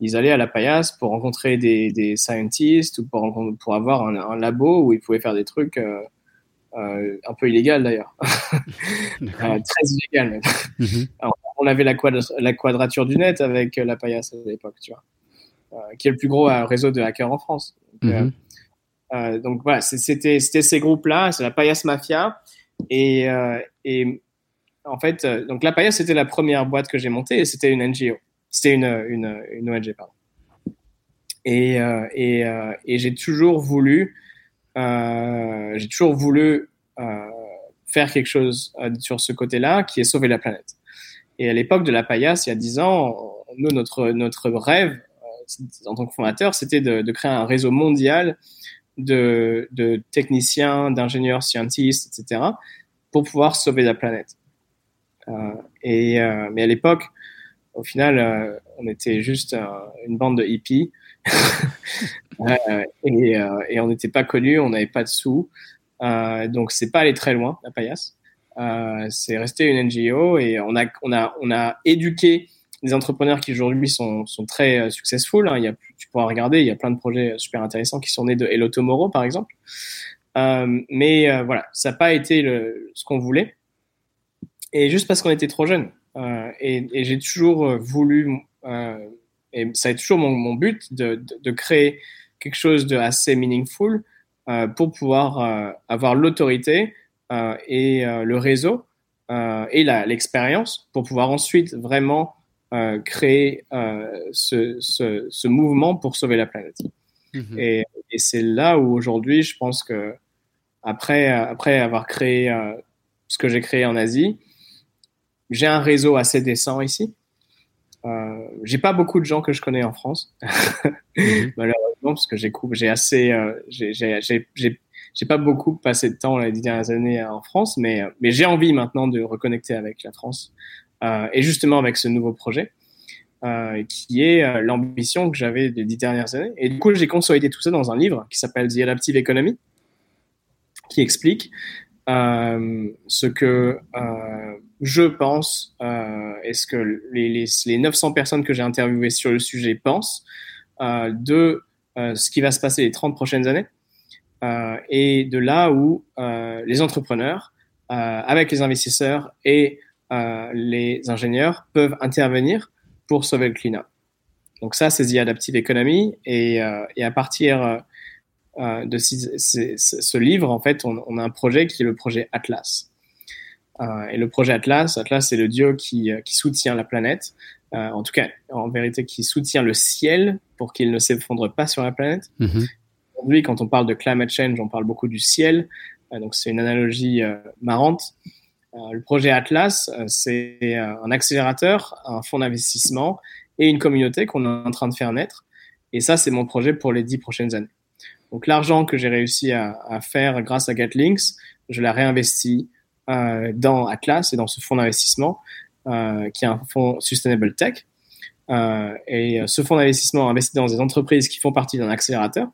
ils allaient à la paillasse pour rencontrer des, des scientists ou pour, pour avoir un, un, labo où ils pouvaient faire des trucs euh, un peu illégal d'ailleurs, euh, très illégal même. Mhm. on avait la, la, quadrature du net avec la paillasse à l'époque, tu vois, qui est le plus gros réseau de hackers en France. Donc, mhm. donc voilà, c'était ces groupes-là, c'est la paillasse mafia. Et, et en fait, donc la paillasse, c'était la première boîte que j'ai montée et c'était une NGO. C'était une, une, une ONG, pardon. Et, et, et j'ai toujours voulu euh, j'ai toujours voulu euh, faire quelque chose euh, sur ce côté-là, qui est sauver la planète. Et à l'époque de la paillasse, il y a dix ans, nous, notre, notre rêve en tant que fondateur, c'était de, créer un réseau mondial de, de techniciens, d'ingénieurs, scientifiques, etc., pour pouvoir sauver la planète. Euh, et, euh, mais à l'époque, au final, euh, on était juste une bande de hippies Euh, et, euh, et, on n'était pas connus, on n'avait pas de sous. Euh, donc, c'est pas allé très loin, la paillasse. c'est resté une NGO et on a, on a, on a éduqué des entrepreneurs qui aujourd'hui sont, sont très successful. Hein. Il y a, tu pourras regarder, il y a plein de projets super intéressants qui sont nés de Hello Tomorrow, par exemple. Euh, mais voilà, ça n'a pas été le, ce qu'on voulait. Et juste parce qu'on était trop jeunes. Euh, et, et j'ai toujours voulu et ça a été toujours mon, mon but de, de, de, créer quelque chose de assez meaningful euh, pour pouvoir euh, avoir l'autorité euh, et euh, le réseau euh, et l'expérience pour pouvoir ensuite vraiment créer ce, ce, ce, mouvement pour sauver la planète. Mm-hmm. Et, et c'est là où aujourd'hui, je pense que après, après avoir créé ce que j'ai créé en Asie, j'ai un réseau assez décent ici. Euh, j'ai pas beaucoup de gens que je connais en France, mhm. malheureusement, parce que j'ai j'ai assez, euh, j'ai pas beaucoup passé de temps les dix dernières années en France, mais mais j'ai envie maintenant de reconnecter avec la France euh, et justement avec ce nouveau projet. Euh, qui est euh, l'ambition que j'avais les dix dernières années. Et du coup, j'ai consolidé tout ça dans un livre qui s'appelle The Adaptive Economy, qui explique euh, ce que euh, je pense, euh, est ce que les, les, les, 900 personnes que j'ai interviewées sur le sujet pensent euh, de euh, ce qui va se passer les 30 prochaines années euh, et de là où euh, les entrepreneurs, avec les investisseurs et les ingénieurs, peuvent intervenir pour sauver le climat. Donc ça, c'est The Adaptive Economy et, et à partir de ce, ce, livre, en fait, on, on a un projet qui est le projet Atlas. Euh, et le projet Atlas, Atlas c'est le dieu qui, euh, qui soutient la planète, euh, en tout cas en vérité qui soutient le ciel pour qu'il ne s'effondre pas sur la planète. Mm-hmm. Aujourd'hui, quand on parle de climate change, on parle beaucoup du ciel, donc c'est une analogie marrante. le projet Atlas, c'est un accélérateur, un fonds d'investissement et une communauté qu'on est en train de faire naître. Et ça, c'est mon projet pour les dix prochaines années. Donc l'argent que j'ai réussi à, faire grâce à GetLinks, je l'ai réinvesti euh, dans Atlas et dans ce fonds d'investissement euh, qui est un fonds Sustainable Tech. Euh, et ce fonds d'investissement investit dans des entreprises qui font partie d'un accélérateur.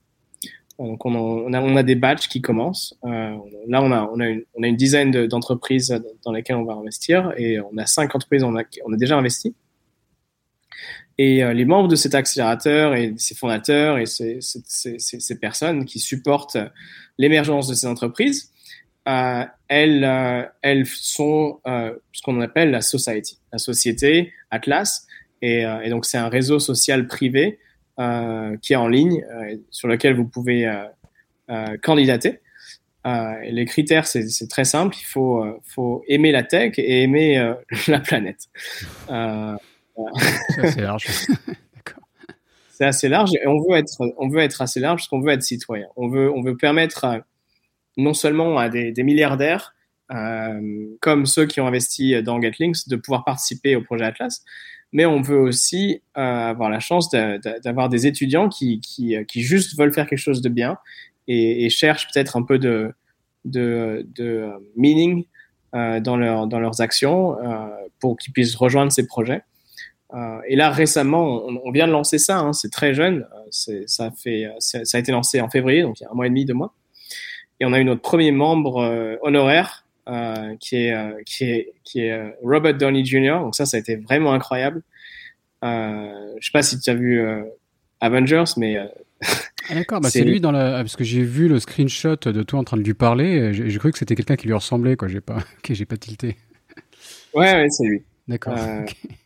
Donc on, a, des batchs qui commencent. Euh, là, on a, une, dizaine d'entreprises dans lesquelles on va investir et on a cinq entreprises on on a déjà investi. Et euh, les membres de cet accélérateur et ses fondateurs et ces, personnes qui supportent l'émergence de ces entreprises euh, elles, euh, elles sont euh, ce qu'on appelle la society, la société Atlas. Et, et donc, c'est un réseau social privé qui est en ligne, sur lequel vous pouvez candidater. et les critères, c'est très simple. Il faut, faut aimer la tech et aimer la planète. C'est assez large. c'est assez large et on veut être, on veut être assez large parce qu'on veut être citoyen. On veut, on veut permettre non seulement à des, des milliardaires euh, comme ceux qui ont investi dans GetLinks de pouvoir participer au projet Atlas, mais on veut aussi euh, avoir la chance d'avoir des étudiants qui, qui, qui, juste veulent faire quelque chose de bien et, et cherchent peut-être un peu de, de, de meaning euh, dans, leur, dans leurs actions euh, pour qu'ils puissent rejoindre ces projets. Euh, et là, récemment, on, on, vient de lancer ça, hein, c'est très jeune, ça, fait, ça a été lancé en février, donc il y a un mois et demi, deux mois. Et on a eu notre premier membre euh, honoraire euh, qui est euh, qui est qui est Robert Downey Jr. Donc ça, ça a été vraiment incroyable. Euh, je sais pas si tu as vu Avengers, mais ah, D'accord, bah c'est lui dans la parce que j'ai vu le screenshot de toi en train de lui parler. J'ai cru que c'était quelqu'un qui lui ressemblait, quoi. J'ai pas, ok, j'ai pas tilté. Ouais, ouais c'est lui. D'accord.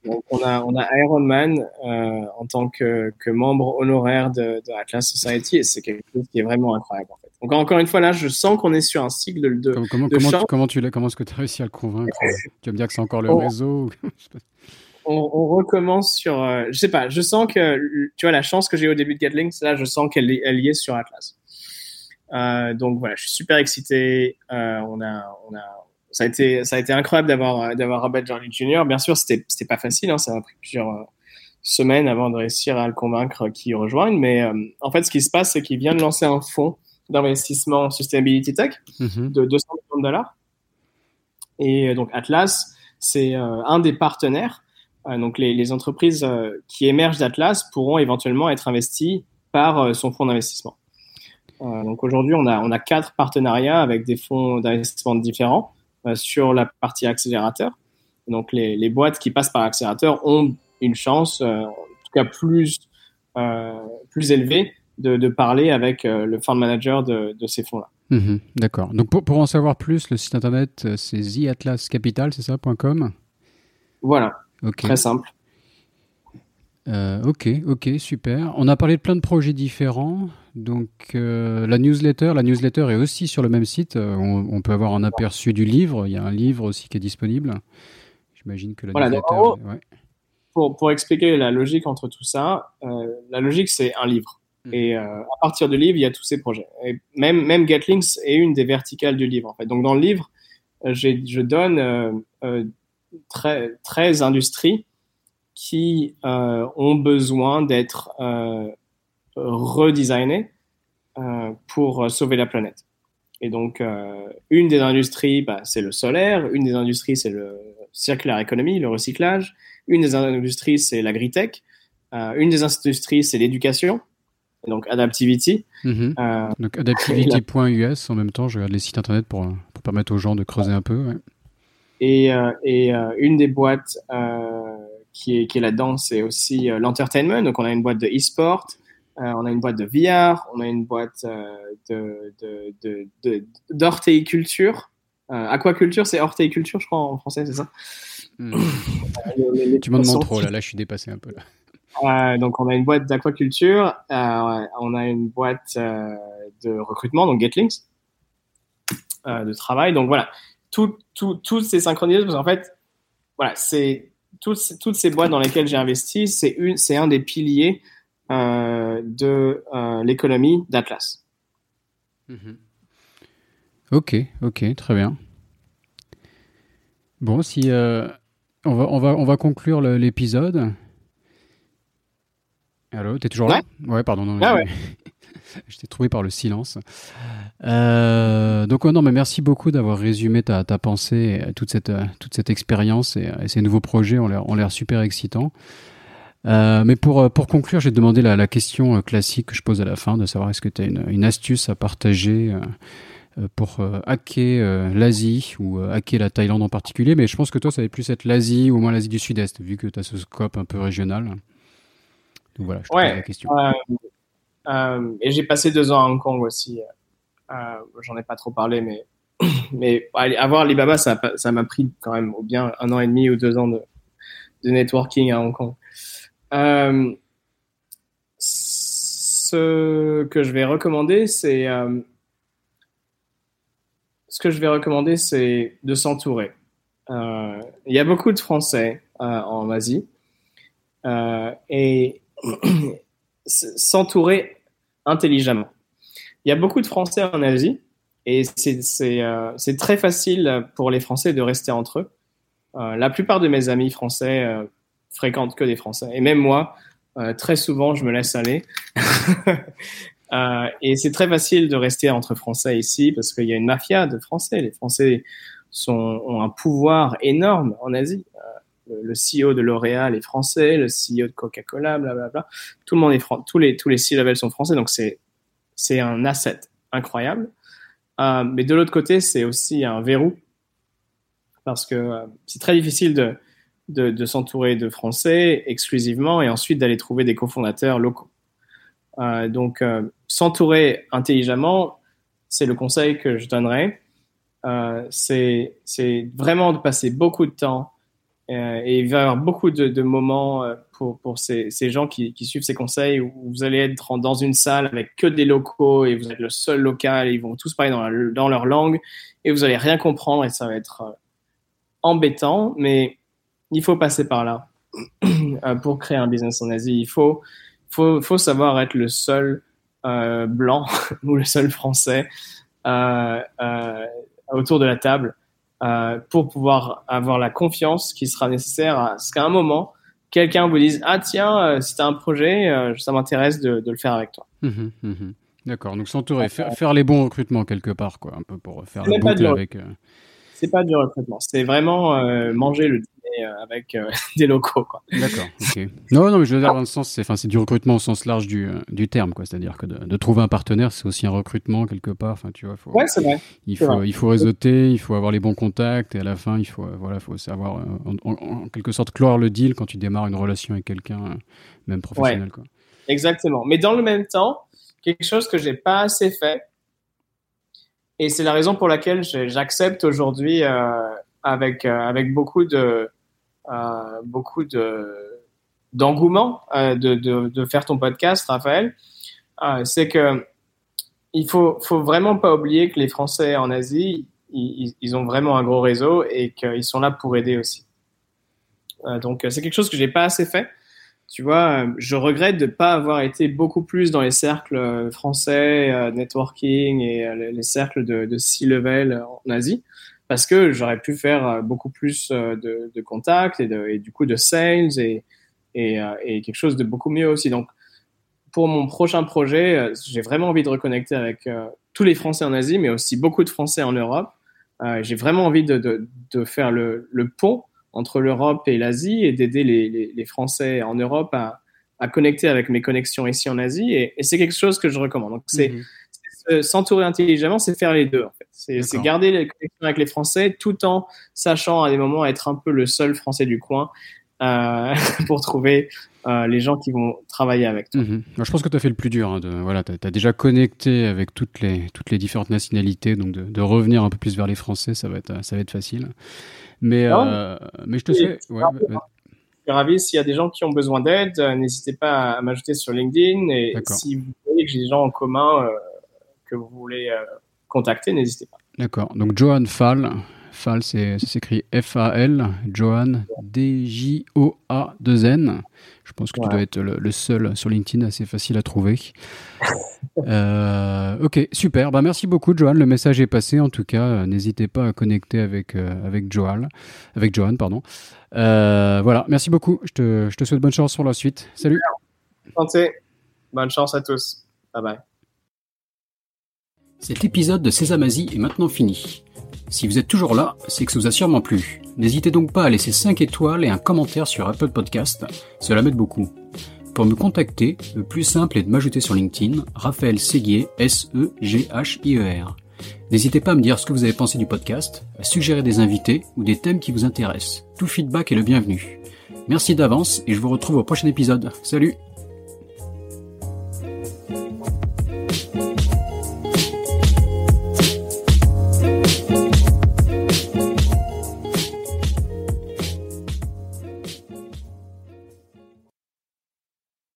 donc on a, on a Iron Man en tant que, que, membre honoraire de, de Atlas Society et c'est quelque chose qui est vraiment incroyable en fait. Donc encore une fois là, je sens qu'on est sur un cycle de, comment, comment, comment, comment, tu comment est-ce que tu as réussi à le convaincre Tu vas me dire que c'est encore le réseau on, recommence sur. Euh, je sais pas, je sens que, tu vois, la chance que j'ai au début de Gatling, là, je sens qu'elle est, elle y est sur Atlas. Euh, donc voilà, je suis super excité. Euh, on a, on a, ça a été, ça a été incroyable d'avoir, d'avoir Robert Johnny Jr. Bien sûr, c'était, c'était pas facile. Hein, ça a pris plusieurs semaines avant de réussir à le convaincre qu'il rejoigne. Mais en fait, ce qui se passe, c'est qu'il vient de lancer un fonds d'investissement Sustainability Tech mm-hmm. de 200 millions de dollars. Et donc Atlas, c'est un des partenaires euh, donc les, entreprises euh, qui émergent d'Atlas pourront éventuellement être investies par euh, son fonds d'investissement. donc aujourd'hui, on a, on a quatre partenariats avec des fonds d'investissement différents sur la partie accélérateur. Donc les, les boîtes qui passent par l'accélérateur ont une chance, en tout cas plus, plus élevée, de, de, parler avec le fund manager de, de ces fonds-là. Mhm, d'accord. Donc pour, pour, en savoir plus, le site internet c'est theatlascapital, c'est ça .com? Voilà. Très simple. Euh, ok, ok, super. On a parlé de plein de projets différents. Donc euh, la newsletter, la newsletter est aussi sur le même site. Euh, on, peut avoir un aperçu du livre. Il y a un livre aussi qui est disponible. J'imagine que la newsletter. pour, pour, expliquer la logique entre tout ça, la logique c'est un livre. Hmm. Et à partir du livre, il y a tous ces projets. Et même même Getlinks est une des verticales du livre. En fait. Donc dans le livre, je donne 13, industries qui euh, ont besoin d'être euh, redesignées euh, pour sauver la planète. Et donc, une des industries, bah, c'est le solaire, une des industries, c'est le circulaire économie, le recyclage, une des industries, c'est l'agritech, une des industries, c'est l'éducation, donc Adaptivity. Mm-hmm. donc adaptivity.us, en même temps, je regarde les sites internet pour, pour permettre aux gens de creuser un peu. Et, euh, et euh, une des boîtes euh, qui est, qui est là-dedans, c'est aussi l'entertainment. Donc, on a une boîte de e-sport, on a une boîte de VR, on a une boîte de, de, de, d'horticulture. aquaculture, c'est horticulture, je crois, en français, c'est ça hmm. Tu m'en demandes trop, là, là, je suis dépassé un peu. Là. donc, on a une boîte d'aquaculture, on a une boîte de recrutement, donc Getlings, de travail. Donc, voilà, tout, tout, toutes ces synchronisés, parce qu'en fait, voilà, c'est toutes, toutes ces boîtes dans lesquelles j'ai investi, c'est une, c'est un des piliers euh, de euh, l'économie d'Atlas. Mhm. Ok, ok, très bien. Bon, si euh, on va, on va, on va conclure l'épisode. Allô, t'es toujours là? Ouais, pardon. Non, ah ouais. je t'ai trouvé par le silence. Euh, donc, non, mais merci beaucoup d'avoir résumé ta, ta pensée, toute cette, toute cette expérience et, ces nouveaux projets ont l'air super excitants. Euh, mais pour, pour conclure, j'ai demandé la, la, question classique que je pose à la fin, de savoir est-ce que tu as une, une, astuce à partager euh, pour hacker l'Asie ou hacker la Thaïlande en particulier. Mais je pense que toi, ça va plus être l'Asie ou au moins l'Asie du Sud-Est, vu que tu as ce scope un peu régional. Donc voilà, je te pose la question. Euh, et j'ai passé deux ans à Hong Kong aussi. Euh, j'en ai pas trop parlé, mais, mais avoir Alibaba, ça m'a pris quand même au bien un an et demi ou deux ans de, networking à Hong Kong. Euh, ce que je vais recommander, c'est ce recommander, c'est de s'entourer. Il y a beaucoup de Français en Asie et s'entourer intelligemment. Il y a beaucoup de Français en Asie et euh, c'est très facile pour les Français de rester entre eux. Euh, la plupart de mes amis français euh, fréquentent que des Français. Et même moi, très souvent, je me laisse aller. et c'est très facile de rester entre Français ici parce qu'il y a une mafia de Français. Les Français sont, ont un pouvoir énorme en Asie le CEO de L'Oréal est français, le CEO de Coca-Cola, blablabla. Tout le monde est français, tous les tous les sont français, donc c'est c'est un asset incroyable. Euh, mais de l'autre côté, c'est aussi un verrou parce que euh, c'est très difficile de de, s'entourer de Français exclusivement et ensuite d'aller trouver des cofondateurs locaux. Euh, donc s'entourer intelligemment, c'est le conseil que je donnerais. c'est vraiment de passer beaucoup de temps et il va y avoir beaucoup de, moments euh, pour, ces, gens qui, suivent ces conseils où vous allez être dans une salle avec que des locaux et vous êtes le seul local et ils vont tous parler dans, leur langue et vous allez rien comprendre et ça va être euh, embêtant, mais il faut passer par là pour créer un business en Asie. Il faut, savoir être le seul euh, blanc ou le seul français euh, euh, autour de la table euh, pour pouvoir avoir la confiance qui sera nécessaire à ce qu'à un moment, quelqu'un vous dise Ah, tiens, euh, si tu as un projet, euh, ça m'intéresse de, de, le faire avec toi. Mmh, mmh. D'accord, donc s'entourer, faire, faire, les bons recrutements quelque part, quoi, un peu pour faire la boucle avec. C'est pas du recrutement, c'est vraiment euh, manger le euh, avec euh, des locaux. D'accord. Non, non, mais je veux dire dans le sens, c'est, enfin, c'est du recrutement au sens large du, du terme, quoi. C'est-à-dire que de, de, trouver un partenaire, c'est aussi un recrutement quelque part. Enfin, tu vois, faut, ouais, c'est vrai. Il faut, vrai. il faut réseauter, il faut avoir les bons contacts, et à la fin, il faut, voilà, faut savoir, en, en, en, quelque sorte, clore le deal quand tu démarres une relation avec quelqu'un, même professionnel, ouais. quoi. Exactement. Mais dans le même temps, quelque chose que j'ai pas assez fait, et c'est la raison pour laquelle j'accepte aujourd'hui euh, avec euh, avec beaucoup de euh, beaucoup de d'engouement de, de, faire ton podcast, Raphaël, c'est que il faut, faut vraiment pas oublier que les Français en Asie, ils, ils ont vraiment un gros réseau et qu'ils sont là pour aider aussi. Donc c'est quelque chose que j'ai pas assez fait. Tu vois, je regrette de pas avoir été beaucoup plus dans les cercles français, euh, networking et euh, les cercles de, de C-level en Asie parce que j'aurais pu faire euh, beaucoup plus euh, de, contacts et, du coup de sales et, euh, quelque chose de beaucoup mieux aussi. Donc, pour mon prochain projet, j'ai vraiment envie de reconnecter avec tous les Français en Asie, mais aussi beaucoup de Français en Europe. j'ai vraiment envie de, faire le, pont entre l'Europe et l'Asie et d'aider les, les, les, Français en Europe à, à, connecter avec mes connexions ici en Asie. Et, et c'est quelque chose que je recommande. Donc, c'est -hmm. s'entourer intelligemment, c'est faire les deux. En fait. C'est garder les connexions avec les Français tout en sachant à des moments être un peu le seul Français du coin euh, pour trouver euh, les gens qui vont travailler avec toi. Mmh. Alors, je pense que tu as fait le plus dur. Hein, de, voilà, tu as, déjà connecté avec toutes les, toutes les différentes nationalités, donc de, de, revenir un peu plus vers les Français, ça va être, ça va être facile. Mais, non, euh, mais je te sais. Ouais, je suis ravi. S'il y a des gens qui ont besoin d'aide, euh, n'hésitez pas à m'ajouter sur LinkedIn. Et si vous voyez que j'ai des gens en commun euh, que vous voulez euh, contacter, n'hésitez pas. D'accord. Donc, Johan Fall. Fall, ça s'écrit F-A-L. Johan, D-J-O-A-2-N. Je pense que ouais. tu dois être le, le, seul sur LinkedIn, assez facile à trouver. euh, ok, super. Bah, merci beaucoup, Johan. Le message est passé. En tout cas, n'hésitez pas à connecter avec, euh, avec Johan. Avec Johan, pardon. Euh, voilà, merci beaucoup. Je te, je te souhaite bonne chance sur la suite. Salut. Santé. Bonne chance à tous. Bye bye. Cet épisode de Sésame Asie est maintenant fini. Si vous êtes toujours là, c'est que ça vous a sûrement plu. N'hésitez donc pas à laisser 5 étoiles et un commentaire sur Apple Podcast, cela m'aide beaucoup. Pour me contacter, le plus simple est de m'ajouter sur LinkedIn, Raphaël Séguier, S-E-G-H-I-E-R. N'hésitez pas à me dire ce que vous avez pensé du podcast, à suggérer des invités ou des thèmes qui vous intéressent. Tout feedback est le bienvenu. Merci d'avance et je vous retrouve au prochain épisode. Salut